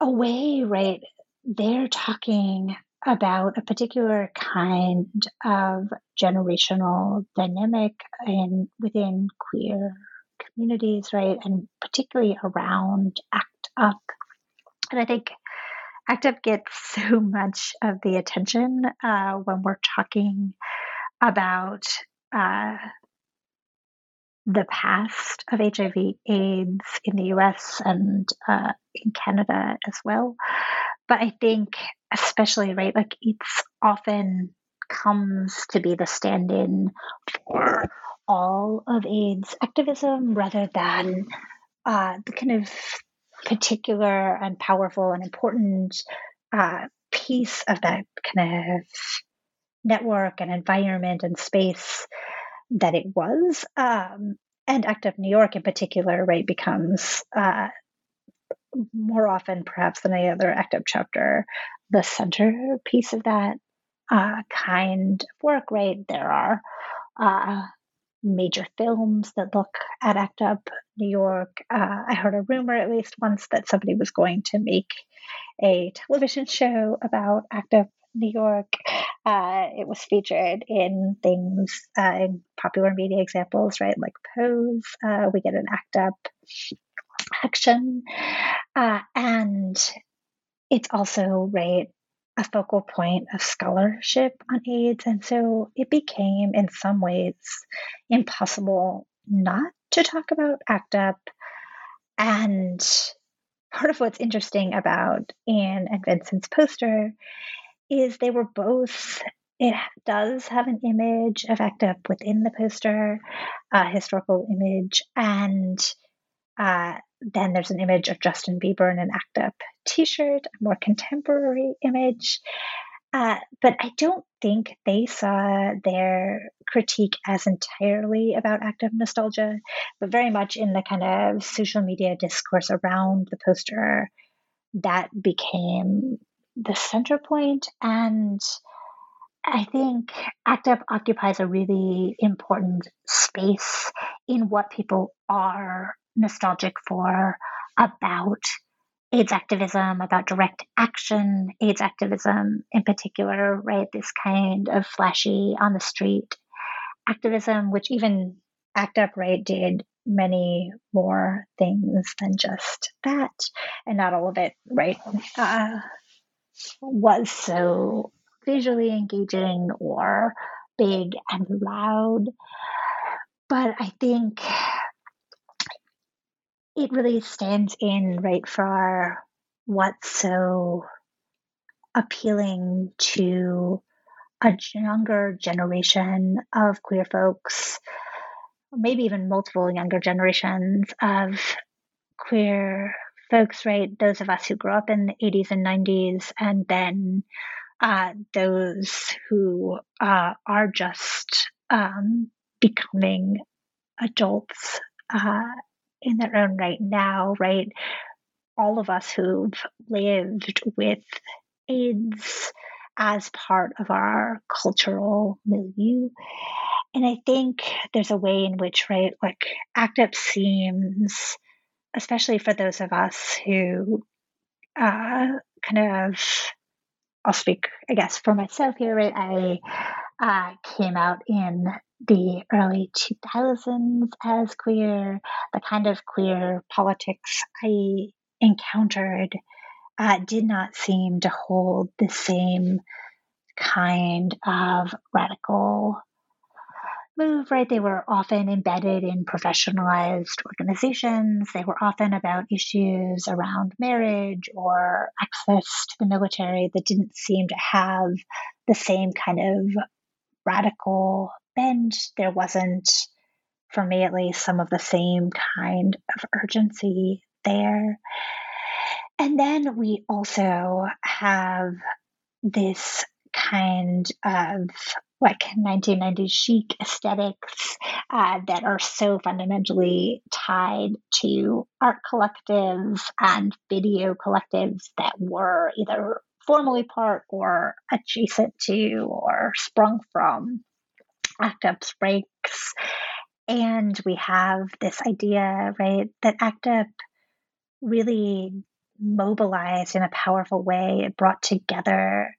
a way, right? They're talking about a particular kind of generational dynamic in within queer communities, right? And particularly around ACT UP. And I think ACT UP gets so much of the attention uh, when we're talking about uh, the past of HIV AIDS in the US and uh, in Canada as well. But I think, especially, right, like it's often comes to be the stand in for all of AIDS activism rather than uh, the kind of particular and powerful and important uh, piece of that kind of network and environment and space that it was. Um, and ACT UP New York in particular, right, becomes uh, more often, perhaps than any other ACT UP chapter, the centerpiece of that uh, kind of work, right? There are uh, major films that look at ACT UP New York. Uh, I heard a rumor, at least once, that somebody was going to make a television show about ACT UP New York. Uh, it was featured in things, uh, in popular media examples, right? Like Pose. Uh, we get an ACT UP action. Uh, and it's also, right, a focal point of scholarship on AIDS. And so it became, in some ways, impossible not to talk about ACT UP. And part of what's interesting about Ian and Vincent's poster is they were both it does have an image of ACT UP within the poster, a historical image, and uh, then there's an image of Justin Bieber in an ACT UP t shirt, a more contemporary image. Uh, but I don't think they saw their critique as entirely about ACT UP nostalgia, but very much in the kind of social media discourse around the poster that became the center point. And I think ACT UP occupies a really important space in what people are nostalgic for about AIDS activism, about direct action, AIDS activism in particular, right? This kind of flashy on the street activism, which even ACT UP, right, did many more things than just that. And not all of it, right, uh, was so visually engaging or big and loud. But I think it really stands in right for what's so appealing to a younger generation of queer folks, maybe even multiple younger generations of queer folks, right? Those of us who grew up in the 80s and 90s, and then uh, those who uh, are just um, becoming adults uh, in their own right now, right? All of us who've lived with AIDS as part of our cultural milieu. And I think there's a way in which, right, like ACT UP seems, especially for those of us who uh, kind of, I'll speak, I guess, for myself here, right? I uh, came out in the early 2000s as queer, the kind of queer politics I encountered uh, did not seem to hold the same kind of radical move, right? They were often embedded in professionalized organizations. They were often about issues around marriage or access to the military that didn't seem to have the same kind of radical bend. There wasn't, for me at least, some of the same kind of urgency there. And then we also have this kind of like 1990s chic aesthetics uh, that are so fundamentally tied to art collectives and video collectives that were either formally part or adjacent to or sprung from ACT UP's breaks. And we have this idea, right, that ACT UP really mobilized in a powerful way. It brought together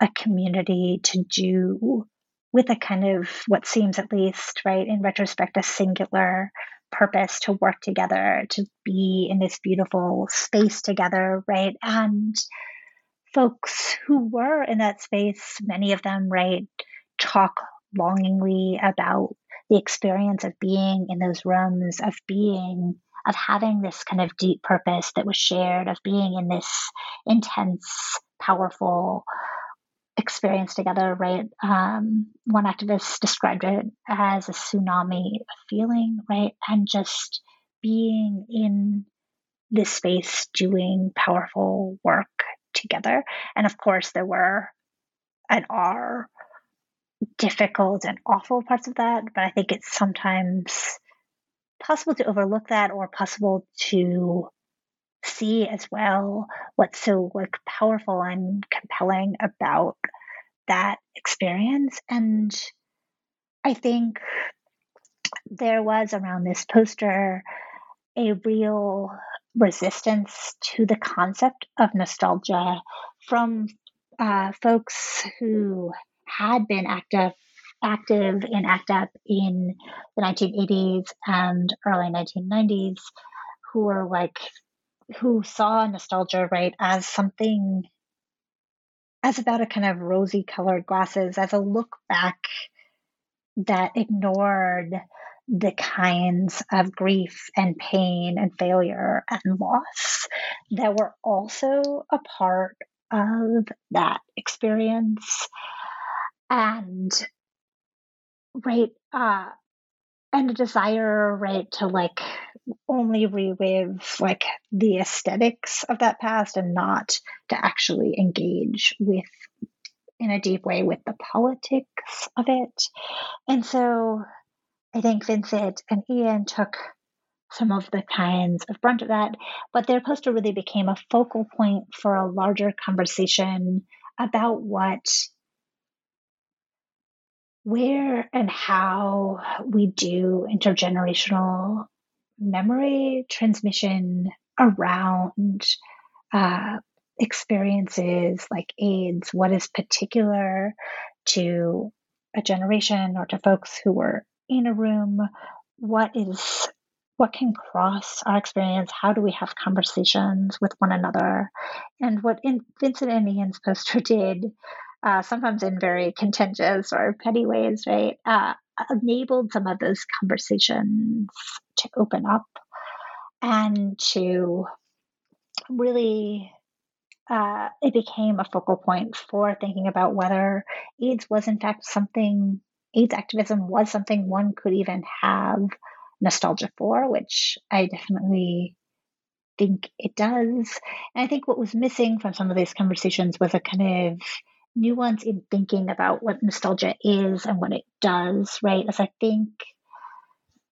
a community to do with a kind of what seems at least right in retrospect a singular purpose to work together to be in this beautiful space together right and folks who were in that space many of them right talk longingly about the experience of being in those rooms of being of having this kind of deep purpose that was shared, of being in this intense, powerful experience together, right? Um, one activist described it as a tsunami feeling, right? And just being in this space doing powerful work together. And of course, there were and are difficult and awful parts of that, but I think it's sometimes possible to overlook that or possible to see as well what's so like powerful and compelling about that experience. And i think there was around this poster a real resistance to the concept of nostalgia from uh, folks who had been active active in ACT UP in the 1980s and early 1990s who were like, who saw nostalgia, right, as something, as about a kind of rosy colored glasses, as a look back that ignored the kinds of grief and pain and failure and loss that were also a part of that experience. And right uh and a desire right to like only relive like the aesthetics of that past and not to actually engage with in a deep way with the politics of it. And so i think vincent and ian took some of the kinds of brunt of that but their poster really became a focal point for a larger conversation about what where and how we do intergenerational memory transmission around uh, experiences like AIDS, what is particular to a generation or to folks who were in a room, what is what can cross our experience? How do we have conversations with one another? And what in Vincent and Ian's poster did uh, sometimes in very contentious or petty ways, right, uh, enabled some of those conversations to open up and to really, uh, it became a focal point for thinking about whether AIDS was in fact something, AIDS activism was something one could even have nostalgia for, which I definitely think it does. And I think what was missing from some of these conversations was a kind of nuance in thinking about what nostalgia is and what it does, right? As I think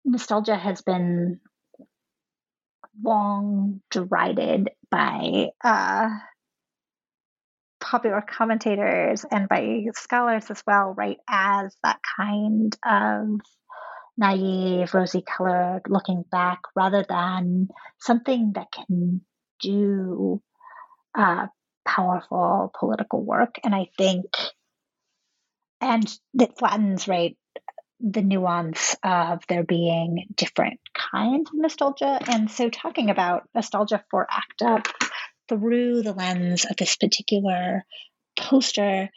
nostalgia has been long derided by uh, popular commentators and by scholars as well, right, as that kind of naive, rosy colored looking back rather than something that can do uh, powerful political work. And I think, and that flattens, right, the nuance of there being different kinds of nostalgia. And so, talking about nostalgia for ACT UP through the lens of this particular poster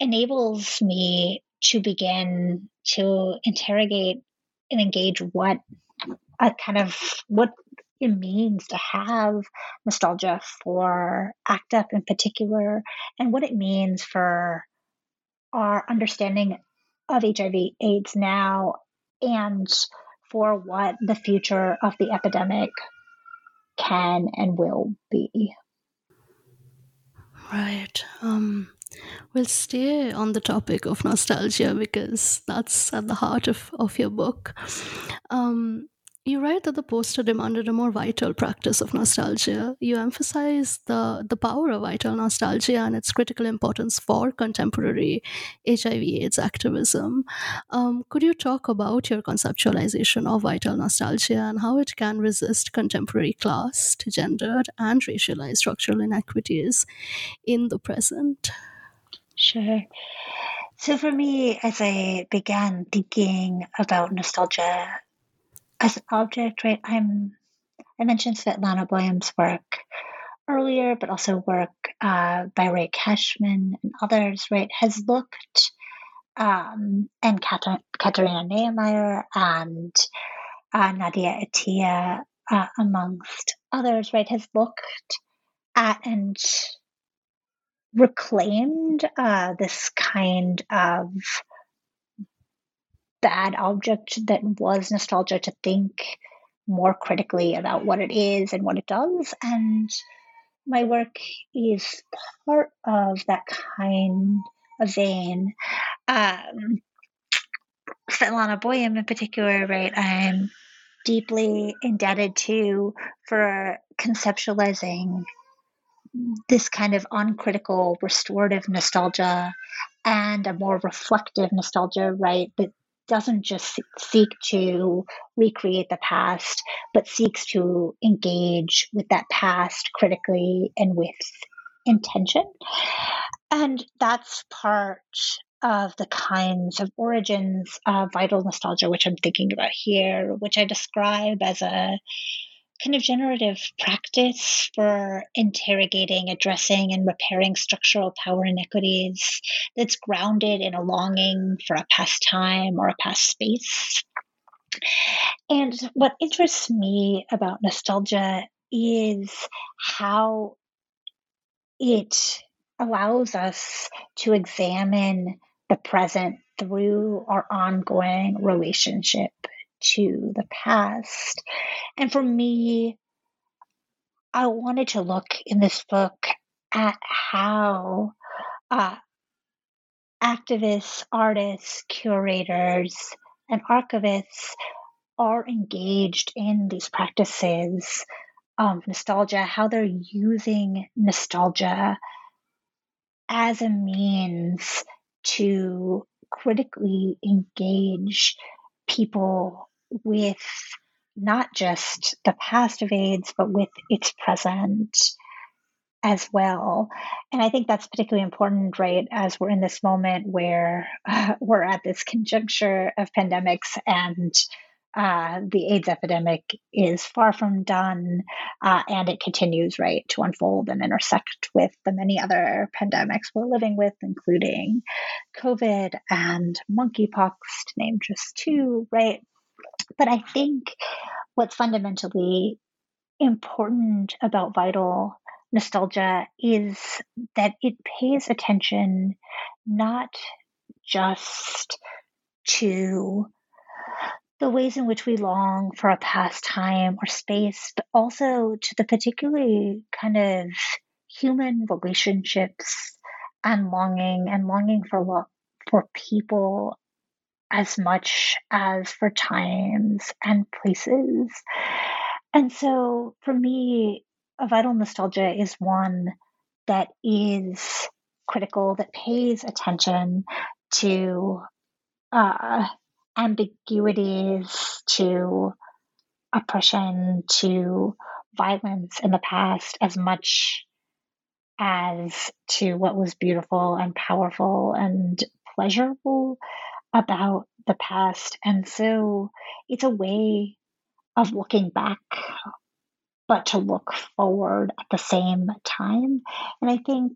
enables me to begin to interrogate and engage what a kind of what it means to have nostalgia for ACT UP in particular and what it means for our understanding of HIV AIDS now and for what the future of the epidemic can and will be. Right. Um, we'll stay on the topic of nostalgia because that's at the heart of, of your book. Um, you write that the poster demanded a more vital practice of nostalgia. You emphasize the, the power of vital nostalgia and its critical importance for contemporary HIV/AIDS activism. Um, could you talk about your conceptualization of vital nostalgia and how it can resist contemporary class, gendered, and racialized structural inequities in the present? Sure. So, for me, as I began thinking about nostalgia as an object, right? I'm I mentioned Svetlana Boym's work earlier, but also work uh, by Ray Cashman and others, right? Has looked um, and Katharina Niemeyer and uh, Nadia Atia, uh, amongst others, right? Has looked at and reclaimed uh, this kind of bad object that was nostalgia to think more critically about what it is and what it does. And my work is part of that kind of vein. Um, Svetlana Boym, in particular, right, I'm deeply indebted to for conceptualizing this kind of uncritical restorative nostalgia and a more reflective nostalgia, right, that doesn't just seek to recreate the past, but seeks to engage with that past critically and with intention. And that's part of the kinds of origins of vital nostalgia, which I'm thinking about here, which I describe as a kind of generative practice for interrogating, addressing, and repairing structural power inequities that's grounded in a longing for a past time or a past space. And what interests me about nostalgia is how it allows us to examine the present through our ongoing relationship to the past. And for me, I wanted to look in this book at how uh, activists, artists, curators, and archivists are engaged in these practices of nostalgia, how they're using nostalgia as a means to critically engage people with not just the past of AIDS, but with its present as well. And I think that's particularly important, right, as we're in this moment where uh, we're at this conjuncture of pandemics and uh, the AIDS epidemic is far from done, uh, and it continues, right, to unfold and intersect with the many other pandemics we're living with, including COVID and monkeypox, to name just two, right? But I think what's fundamentally important about vital nostalgia is that it pays attention not just to the ways in which we long for a past time or space, but also to the particularly kind of human relationships and longing and longing for love for people as much as for times and places. And so for me, a vital nostalgia is one that is critical, that pays attention to uh, ambiguities, to oppression, to violence in the past as much as to what was beautiful and powerful and pleasurable about the past. And so it's a way of looking back, but to look forward at the same time. And I think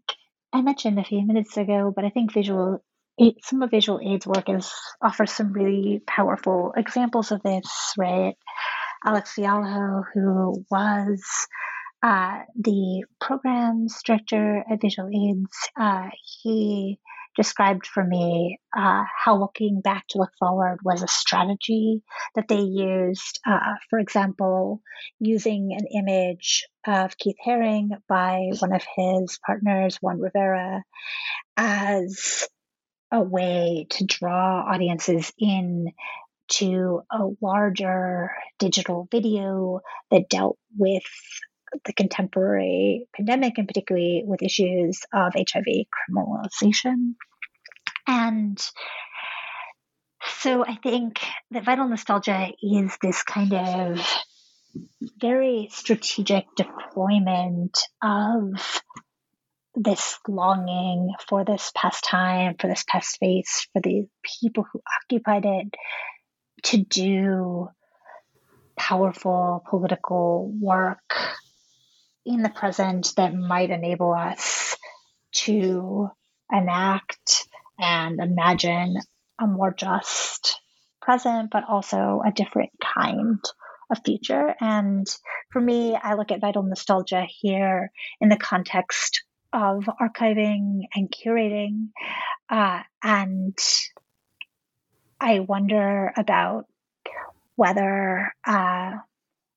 I mentioned a few minutes ago, but I think visual some of Visual AIDS work is offers some really powerful examples of this, right? Alex Fialho, who was uh, the programs director at Visual AIDS, uh, he described for me uh, how looking back to look forward was a strategy that they used. Uh, for example, using an image of Keith Haring by one of his partners, Juan Rivera, as a way to draw audiences in to a larger digital video that dealt with the contemporary pandemic and particularly with issues of HIV criminalization. And so I think that vital nostalgia is this kind of very strategic deployment of this longing for this past time, for this past space, for the people who occupied it to do powerful political work in the present that might enable us to enact and imagine a more just present, but also a different kind of future. And for me, I look at vital nostalgia here in the context of archiving and curating. Uh, and I wonder about whether uh,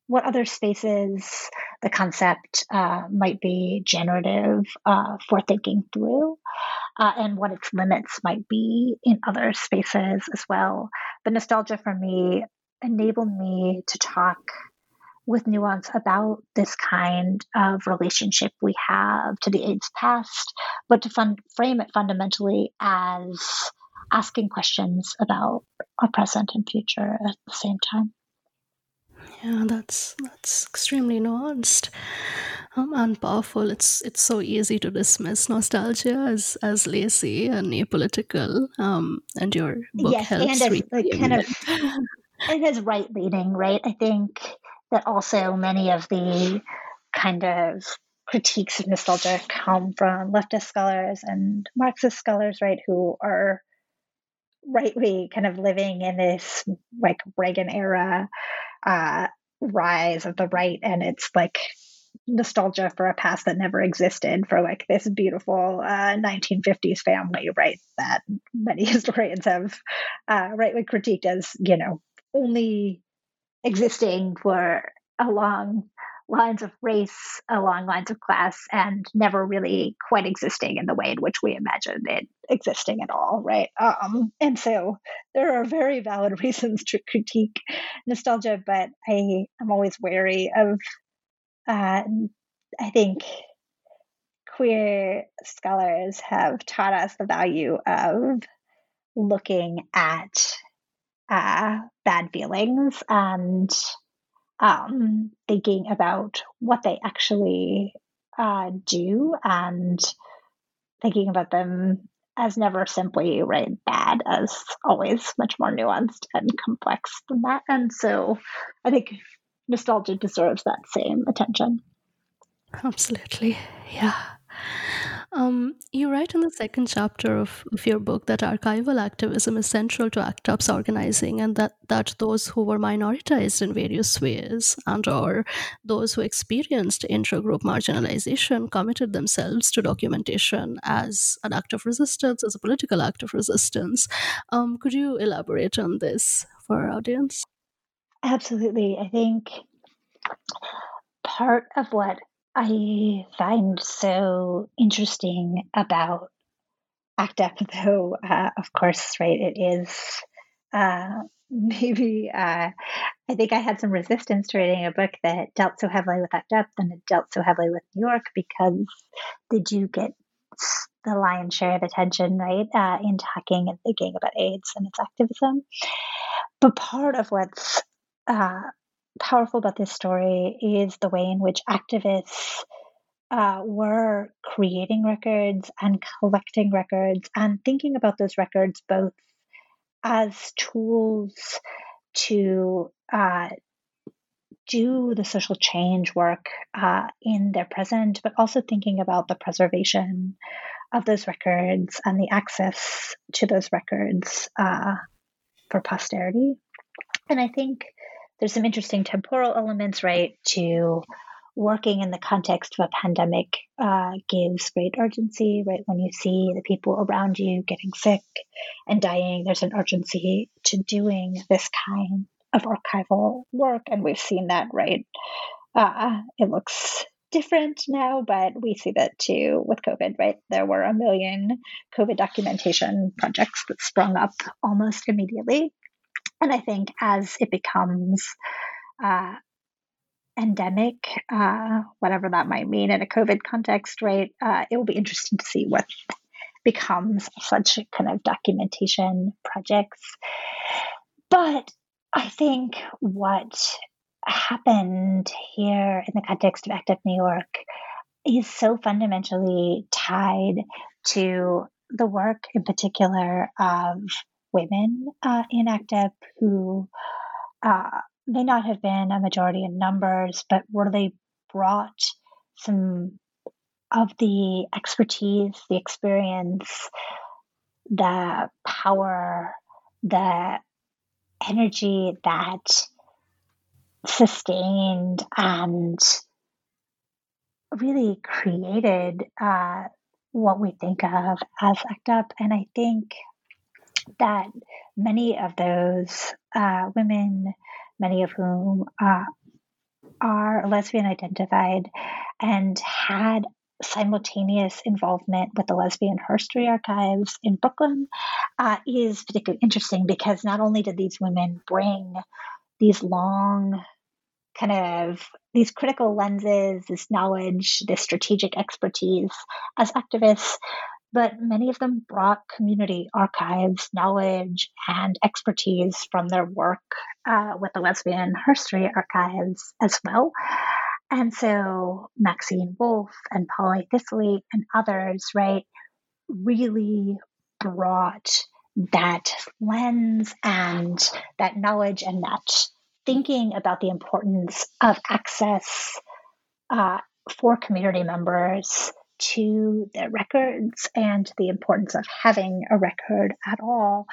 what other spaces the concept uh, might be generative uh, for thinking through, uh, and what its limits might be in other spaces as well. But nostalgia for me enabled me to talk with nuance about this kind of relationship we have to the AIDS past, but to frame it fundamentally as asking questions about our present and future at the same time. Yeah, that's that's extremely nuanced um, and powerful. It's it's so easy to dismiss nostalgia as as lazy and apolitical. Um, and your book yes, helps and as, like, kind of it is right leaning, right? I think that also many of the kind of critiques of nostalgia come from leftist scholars and Marxist scholars, right, who are rightly kind of living in this like Reagan era uh, rise of the right, and it's like nostalgia for a past that never existed for like this beautiful uh, 1950s family, right? That many historians have uh, rightly critiqued as you know only existing for along lines of race, along lines of class, and never really quite existing in the way in which we imagine it existing at all, right? Um, and so there are very valid reasons to critique nostalgia, but I am always wary of, uh, I think queer scholars have taught us the value of looking at uh, bad feelings and um, thinking about what they actually uh, do and thinking about them as never simply right bad as always much more nuanced and complex than that. And so i think nostalgia deserves that same attention. Absolutely. Yeah um, you write in the second chapter of, of your book that archival activism is central to ACT UP's organizing and that, that those who were minoritized in various ways and or those who experienced intragroup marginalization committed themselves to documentation as an act of resistance, as a political act of resistance. Um, could you elaborate on this for our audience? Absolutely. I think part of what I find so interesting about ACT UP, though, uh, of course, right, it is uh, maybe uh, I think I had some resistance to reading a book that dealt so heavily with ACT UP and it dealt so heavily with New York because they do get the lion's share of attention, right, uh, in talking and thinking about AIDS and its activism. But part of what's uh, powerful about this story is the way in which activists uh, were creating records and collecting records and thinking about those records both as tools to uh, do the social change work uh, in their present, but also thinking about the preservation of those records and the access to those records uh, for posterity. And I think there's some interesting temporal elements, right, to working in the context of a pandemic uh, gives great urgency, right? When you see the people around you getting sick and dying, there's an urgency to doing this kind of archival work. And we've seen that, right? Uh, it looks different now, but we see that too with COVID, right? There were a million COVID documentation projects that sprung up almost immediately. And I think as it becomes uh, endemic, uh, whatever that might mean in a COVID context, right? Uh, it will be interesting to see what becomes such kind of documentation projects. But I think what happened here in the context of ACT UP New York is so fundamentally tied to the work in particular of women uh, in ACT UP who uh, may not have been a majority in numbers, but really brought some of the expertise, the experience, the power, the energy that sustained and really created uh, what we think of as ACT UP. And I think that many of those uh, women, many of whom uh, are lesbian identified and had simultaneous involvement with the Lesbian Herstory Archives in Brooklyn uh, is particularly interesting because not only did these women bring these long kind of these critical lenses, this knowledge, this strategic expertise as activists, but many of them brought community archives, knowledge, and expertise from their work uh, with the Lesbian Herstory Archives as well. And so Maxine Wolfe and Polly Thistlethwaite and others, right, really brought that lens and that knowledge and that thinking about the importance of access uh, for community members to their records and the importance of having a record at all.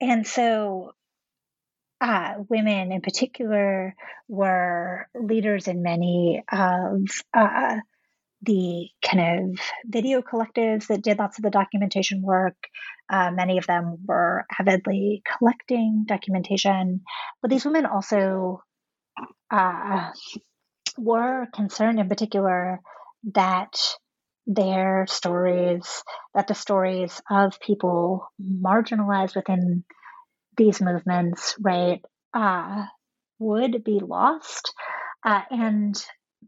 And so, uh, women in particular were leaders in many of uh, the kind of video collectives that did lots of the documentation work. Uh, many of them were avidly collecting documentation, but these women also uh, were concerned in particular that their stories, that the stories of people marginalized within these movements, right, uh, would be lost. Uh, and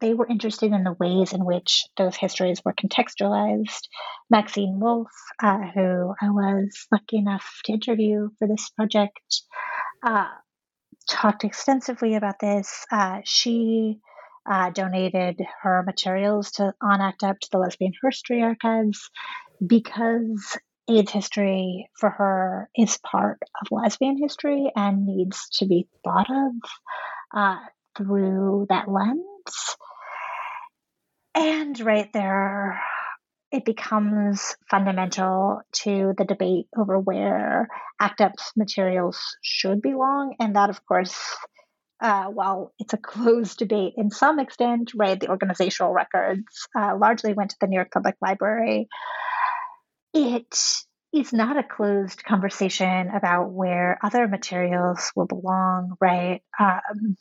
they were interested in the ways in which those histories were contextualized. Maxine Wolfe, uh, who I was lucky enough to interview for this project, uh, talked extensively about this. Uh, she uh, donated her materials to on ACT UP to the Lesbian Herstory Archives because AIDS history for her is part of lesbian history and needs to be thought of uh, through that lens. And right there, it becomes fundamental to the debate over where ACT UP's materials should belong. And that, of course, uh, while it's a closed debate in some extent, right, the organizational records uh, largely went to the New York Public Library. It is not a closed conversation about where other materials will belong, right? Um,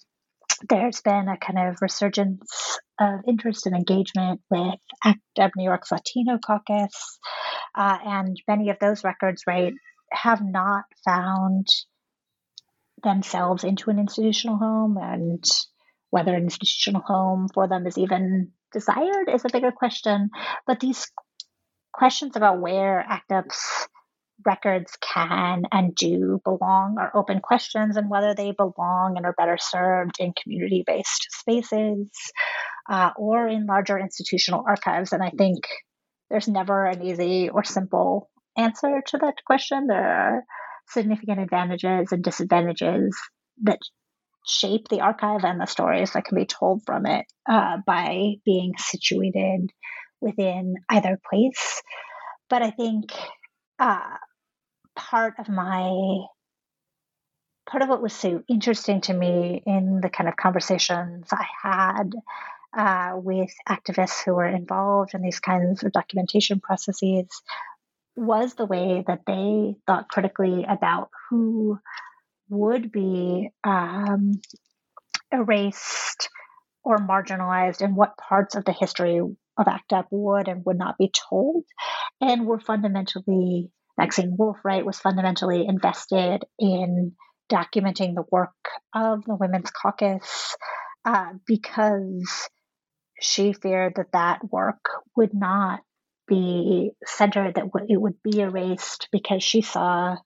there's been a kind of resurgence of interest and engagement with ACT UP New York's Latino caucus, uh, and many of those records, right, have not found themselves into an institutional home, and whether an institutional home for them is even desired is a bigger question. But these questions about where ACT UP's records can and do belong are open questions, and whether they belong and are better served in community based spaces uh, or in larger institutional archives. And I think there's never an easy or simple answer to that question. There are significant advantages and disadvantages that shape the archive and the stories that can be told from it uh, by being situated within either place. But I think uh, part of my part of what was so interesting to me in the kind of conversations I had uh, with activists who were involved in these kinds of documentation processes was the way that they thought critically about who would be um, erased or marginalized and what parts of the history of ACT UP would and would not be told, and were fundamentally Maxine Wolfe, right, was fundamentally invested in documenting the work of the Women's Caucus uh, because she feared that that work would not be centered, that it would be erased because she saw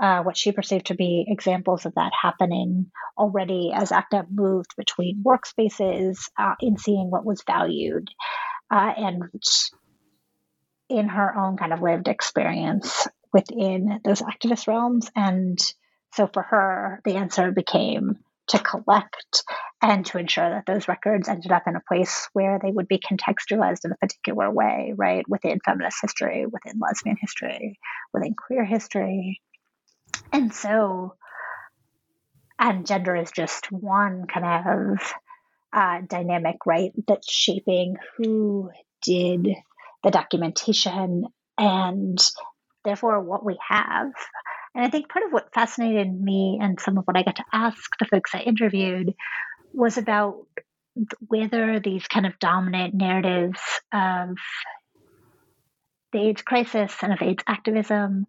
uh, what she perceived to be examples of that happening already as ACT UP moved between workspaces uh, in seeing what was valued uh, and in her own kind of lived experience within those activist realms. And so for her, the answer became to collect and to ensure that those records ended up in a place where they would be contextualized in a particular way, right? Within feminist history, within lesbian history, within queer history. And so, and gender is just one kind of uh, dynamic, right? That's shaping who did the documentation and therefore what we have. And I think part of what fascinated me and some of what I got to ask the folks I interviewed was about whether these kind of dominant narratives of the AIDS crisis and of AIDS activism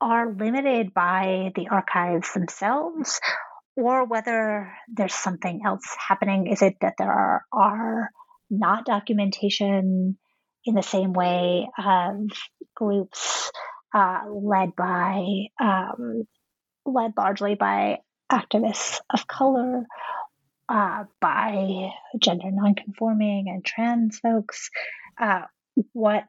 are limited by the archives themselves or whether there's something else happening. Is it that there are, are not documentation in the same way of groups uh, led by um, led largely by activists of color, uh, by gender nonconforming and trans folks, uh, what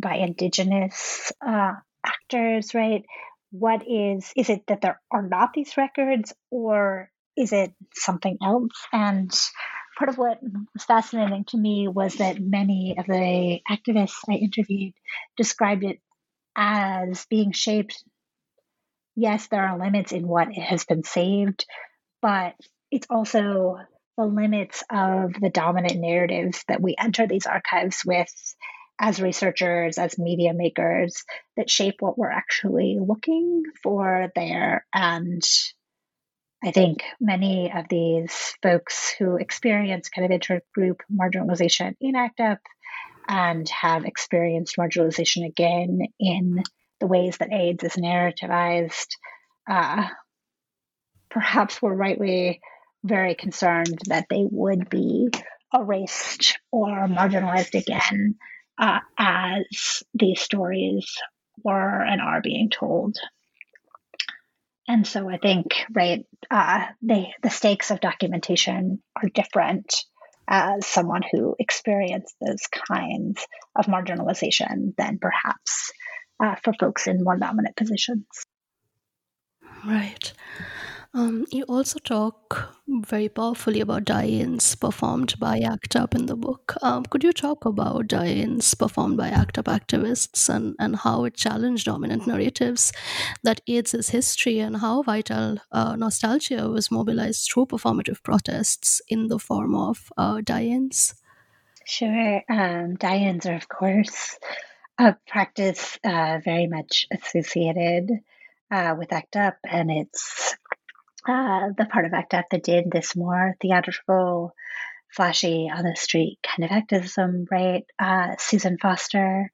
by indigenous uh, actors, right? What is is it that there are not these records, or is it something else? And part of what was fascinating to me was that many of the activists I interviewed described it as being shaped. Yes, there are limits in what has been saved, but it's also the limits of the dominant narratives that we enter these archives with as researchers, as media makers, that shape what we're actually looking for there. And I think many of these folks who experience kind of intergroup marginalization in ACT UP and have experienced marginalization again in the ways that AIDS is narrativized, uh, perhaps were rightly very concerned that they would be erased or marginalized again uh, as these stories were and are being told. And so I think, right, uh, they, the stakes of documentation are different as someone who experienced those kinds of marginalization than perhaps uh, for folks in more dominant positions. Right. Um, you also talk very powerfully about die-ins performed by ACT UP in the book. Um, could you talk about die-ins performed by ACT UP activists and, and how it challenged dominant narratives that AIDS is history and how vital uh, nostalgia was mobilized through performative protests in the form of uh, die-ins? Sure. Um, die-ins are, of course, a practice uh, very much associated uh, with ACT UP, and it's uh, the part of ACT UP that did this more theatrical, flashy, on the street kind of activism, right? Uh, Susan Foster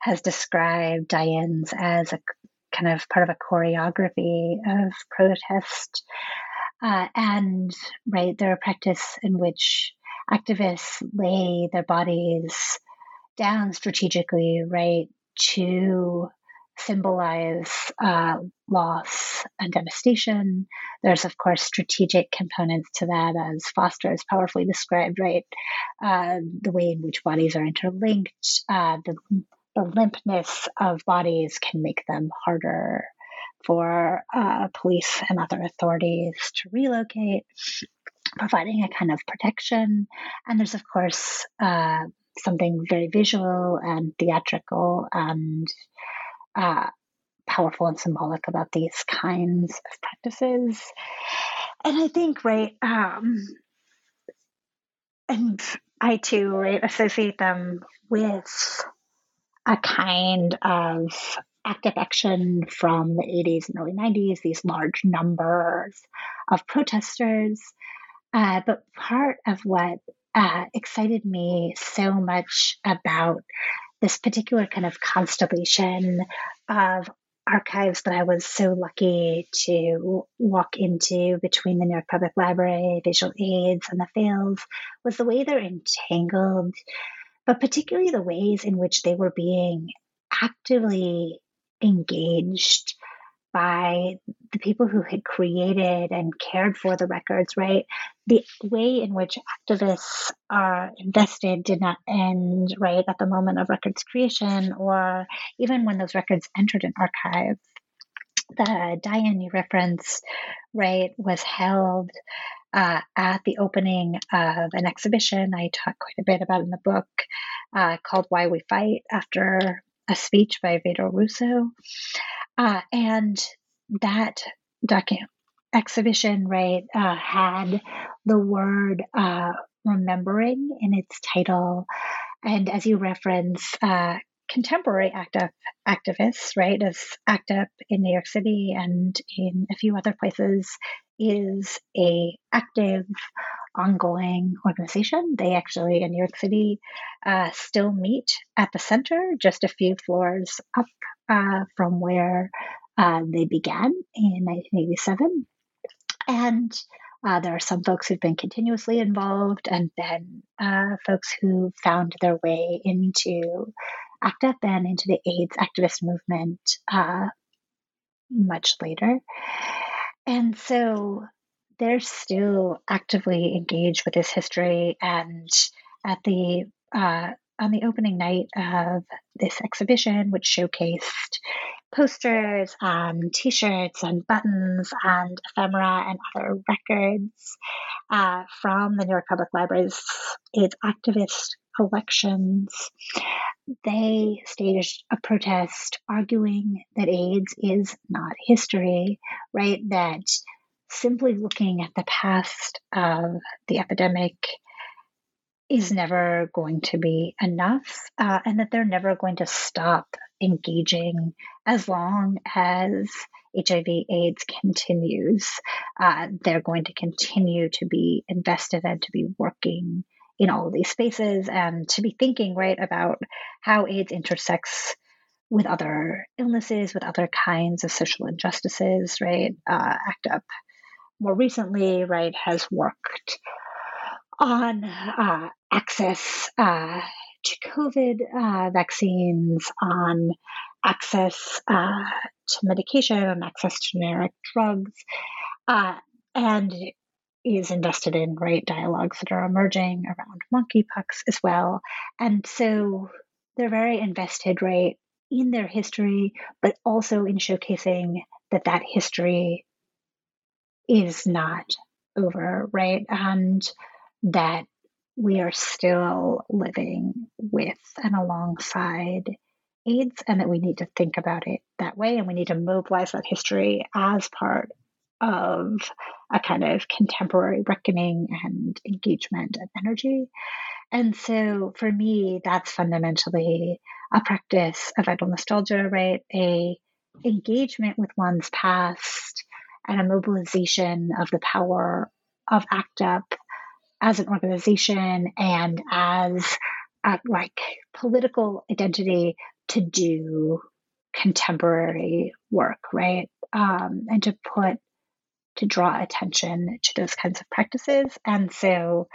has described Die-Ins as a kind of part of a choreography of protest. Uh, and, right, they're a practice in which activists lay their bodies down strategically, right, to symbolize uh, loss and devastation. There's, of course, strategic components to that, as Foster has powerfully described, right? Uh, the way in which bodies are interlinked, uh, the, the limpness of bodies can make them harder for uh, police and other authorities to relocate, providing a kind of protection. And there's, of course, uh, something very visual and theatrical and uh, powerful and symbolic about these kinds of practices. And I think, right, um, and I too, right, associate them with a kind of active action from the 80s and early 90s, these large numbers of protesters. Uh, but part of what uh, excited me so much about this particular kind of constellation of archives that I was so lucky to walk into between the New York Public Library, Visual AIDS, and the Fales was the way they're entangled, but particularly the ways in which they were being actively engaged by the people who had created and cared for the records, right? The way in which activists are invested did not end right at the moment of records creation or even when those records entered an archive. The Die-In you reference, right, was held uh, at the opening of an exhibition I talk quite a bit about in the book uh, called Why We Fight after a speech by Vito Russo. Uh, and that docu- exhibition, right, uh, had the word uh, remembering in its title. And as you reference, uh, contemporary active activists, right, as ACT UP in New York City and in a few other places, is a active ongoing organization. They actually in New York City uh, still meet at the center, just a few floors up uh, from where uh, they began in 1987. And uh, there are some folks who've been continuously involved, and then uh, folks who found their way into ACT UP and into the AIDS activist movement uh, much later. And so they're still actively engaged with this history. And at the uh, on the opening night of this exhibition, which showcased posters and t-shirts and buttons and ephemera and other records uh, from the New York Public Library's its activist collections. They staged a protest arguing that AIDS is not history, right? That simply looking at the past of the epidemic is never going to be enough, uh, and that they're never going to stop engaging as long as HIV AIDS continues. Uh, they're going to continue to be invested and to be working in all these spaces and to be thinking right about how AIDS intersects with other illnesses, with other kinds of social injustices, right? Uh, ACT UP more recently, right, has worked on uh, access uh, to COVID uh, vaccines, on access uh, to medication, on access to generic drugs, uh, and is invested in right dialogues that are emerging around monkeypox as well. And so they're very invested, right, in their history, but also in showcasing that that history is not over, right? And that we are still living with and alongside AIDS, and that we need to think about it that way, and we need to mobilize that history as part of a kind of contemporary reckoning and engagement and energy. And so for me, that's fundamentally a practice of vital nostalgia, right? A engagement with one's past and a mobilization of the power of ACT UP as an organization and as a, like political identity to do contemporary work, right? Um, and to put to draw attention to those kinds of practices. And so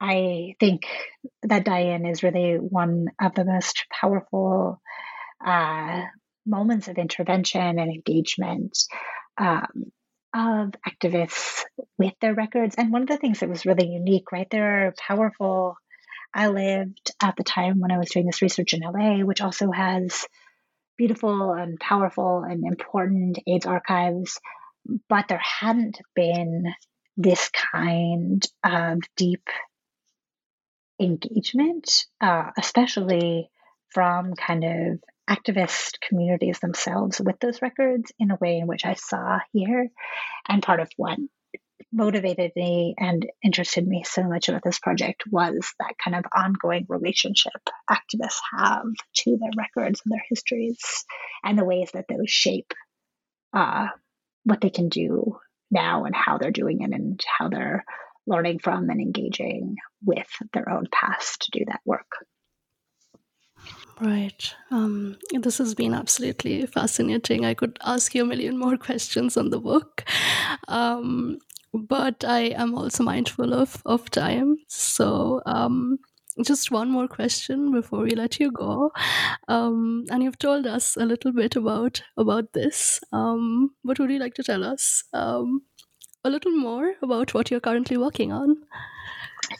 I think that die-in is really one of the most powerful uh, moments of intervention and engagement um, of activists with their records. And one of the things that was really unique, right? There are powerful. I lived at the time when I was doing this research in LA, which also has beautiful and powerful and important AIDS archives but there hadn't been this kind of deep engagement, uh, especially from kind of activist communities themselves with those records in a way in which I saw here. And part of what motivated me and interested me so much about this project was that kind of ongoing relationship activists have to their records and their histories and the ways that those shape uh, what they can do now and how they're doing it and how they're learning from and engaging with their own past to do that work. Right. Um, this has been absolutely fascinating. I could ask you a million more questions on the book. Um, but I am also mindful of, of time. So um, just one more question before we let you go. Um, and you've told us a little bit about about this. Um, what would you like to tell us um, a little more about what you're currently working on?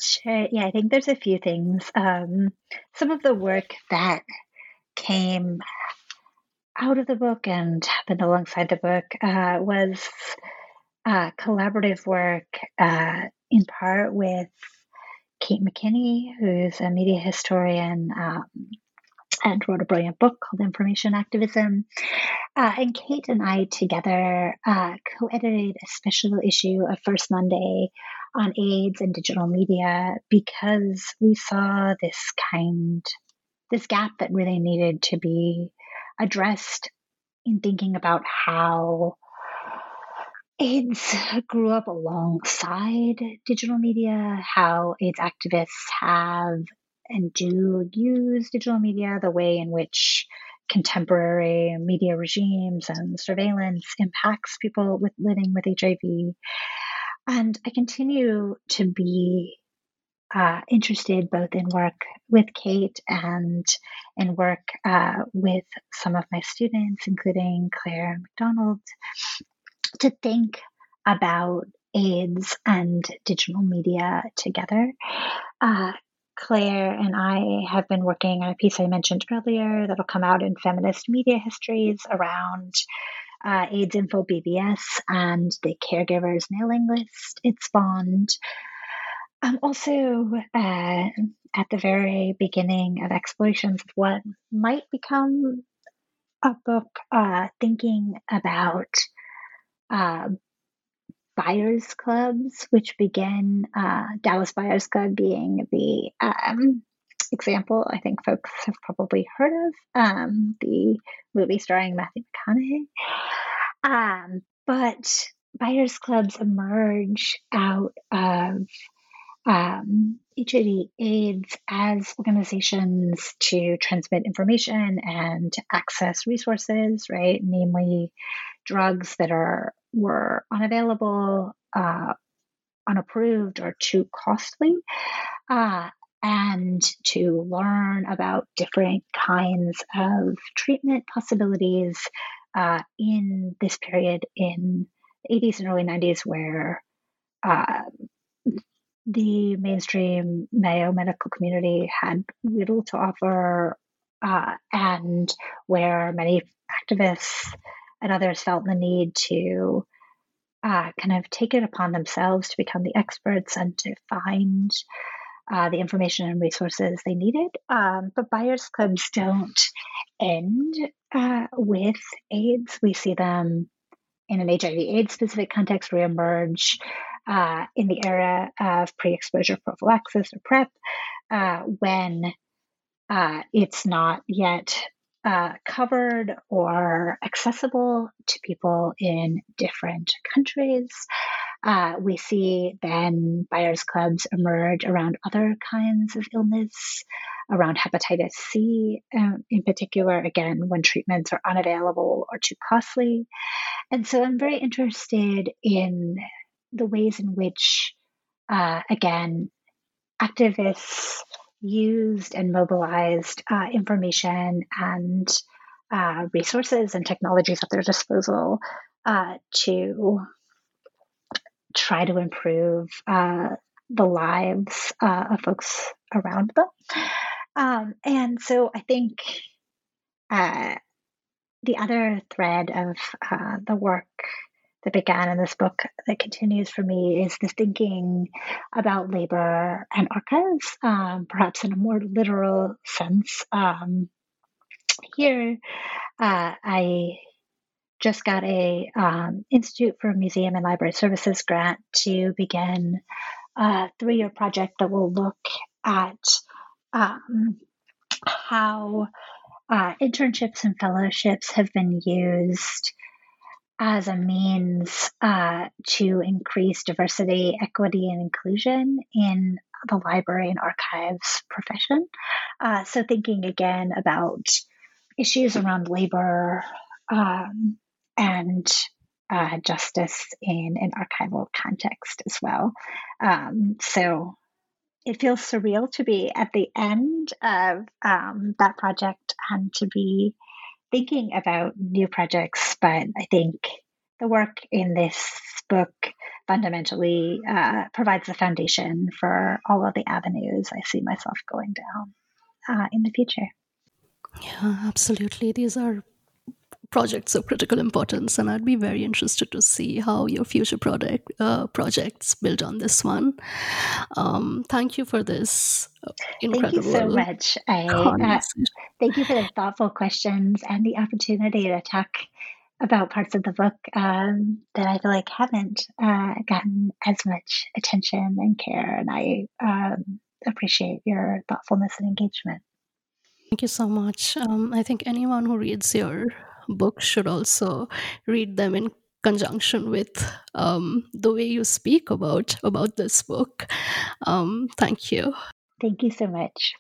Sure. Yeah, I think there's a few things. Um, some of the work that came out of the book and happened alongside the book uh, was uh, collaborative work, uh, in part with Cait McKinney, who's a media historian um, and wrote a brilliant book called Information Activism. Uh, and Cait and I together uh, co edited a special issue of First Monday on AIDS and digital media because we saw this kind, this gap that really needed to be addressed in thinking about how AIDS grew up alongside digital media, how AIDS activists have and do use digital media, the way in which contemporary media regimes and surveillance impacts people with living with HIV. And I continue to be uh, interested both in work with Cait and in work uh, with some of my students, including Claire McDonald, to think about AIDS and digital media together. Uh, Claire and I have been working on a piece I mentioned earlier that'll come out in Feminist Media Histories around uh, AIDS Info BBS and the caregivers mailing list it spawned. Um, also, uh, at the very beginning of explorations of what might become a book, uh, thinking about uh, buyers clubs, which begin uh, Dallas Buyers Club being the um, example I think folks have probably heard of, um, the movie starring Matthew McConaughey. Um, but buyers clubs emerge out of um, HIV AIDS as organizations to transmit information and access resources, right? Namely, drugs that are were unavailable, uh, unapproved, or too costly, uh, and to learn about different kinds of treatment possibilities uh, in this period in the 80s and early 90s, where uh, the mainstream Mayo medical community had little to offer, uh, and where many activists and others felt the need to uh, kind of take it upon themselves to become the experts and to find uh, the information and resources they needed. Um, but buyers clubs don't end uh, with AIDS. We see them in an HIV/AIDS specific context reemerge uh, in the era of pre exposure prophylaxis or PrEP, uh, when uh, it's not yet uh, covered or accessible to people in different countries. Uh, we see then buyers clubs emerge around other kinds of illness, around hepatitis C um, in particular, again, when treatments are unavailable or too costly. And so I'm very interested in the ways in which, uh, again, activists used and mobilized uh, information and uh, resources and technologies at their disposal uh, to try to improve uh, the lives uh, of folks around them. Um, and so I think uh, the other thread of the work that began in this book that continues for me is the thinking about labor and archives, um, perhaps in a more literal sense. Um, here, uh, I just got a um, Institute for Museum and Library Services grant to begin a three-year project that will look at um, how uh, internships and fellowships have been used as a means uh, to increase diversity, equity, and inclusion in the library and archives profession. Uh, so, thinking again about issues around labor um, and uh, justice in an archival context as well. Um, so, it feels surreal to be at the end of um, that project and to be thinking about new projects, but I think the work in this book fundamentally uh, provides the foundation for all of the avenues I see myself going down uh, in the future. Yeah, absolutely. These are projects of critical importance, and I'd be very interested to see how your future product uh, projects build on this one. Um, thank you for this incredible. Thank you so much. I, uh, thank you for the thoughtful questions and the opportunity to talk about parts of the book um, that I feel like haven't uh, gotten as much attention and care, and I um, appreciate your thoughtfulness and engagement. Thank you so much. Um, I think anyone who reads your books should also read them in conjunction with um, the way you speak about about this book. Um, thank you. Thank you so much.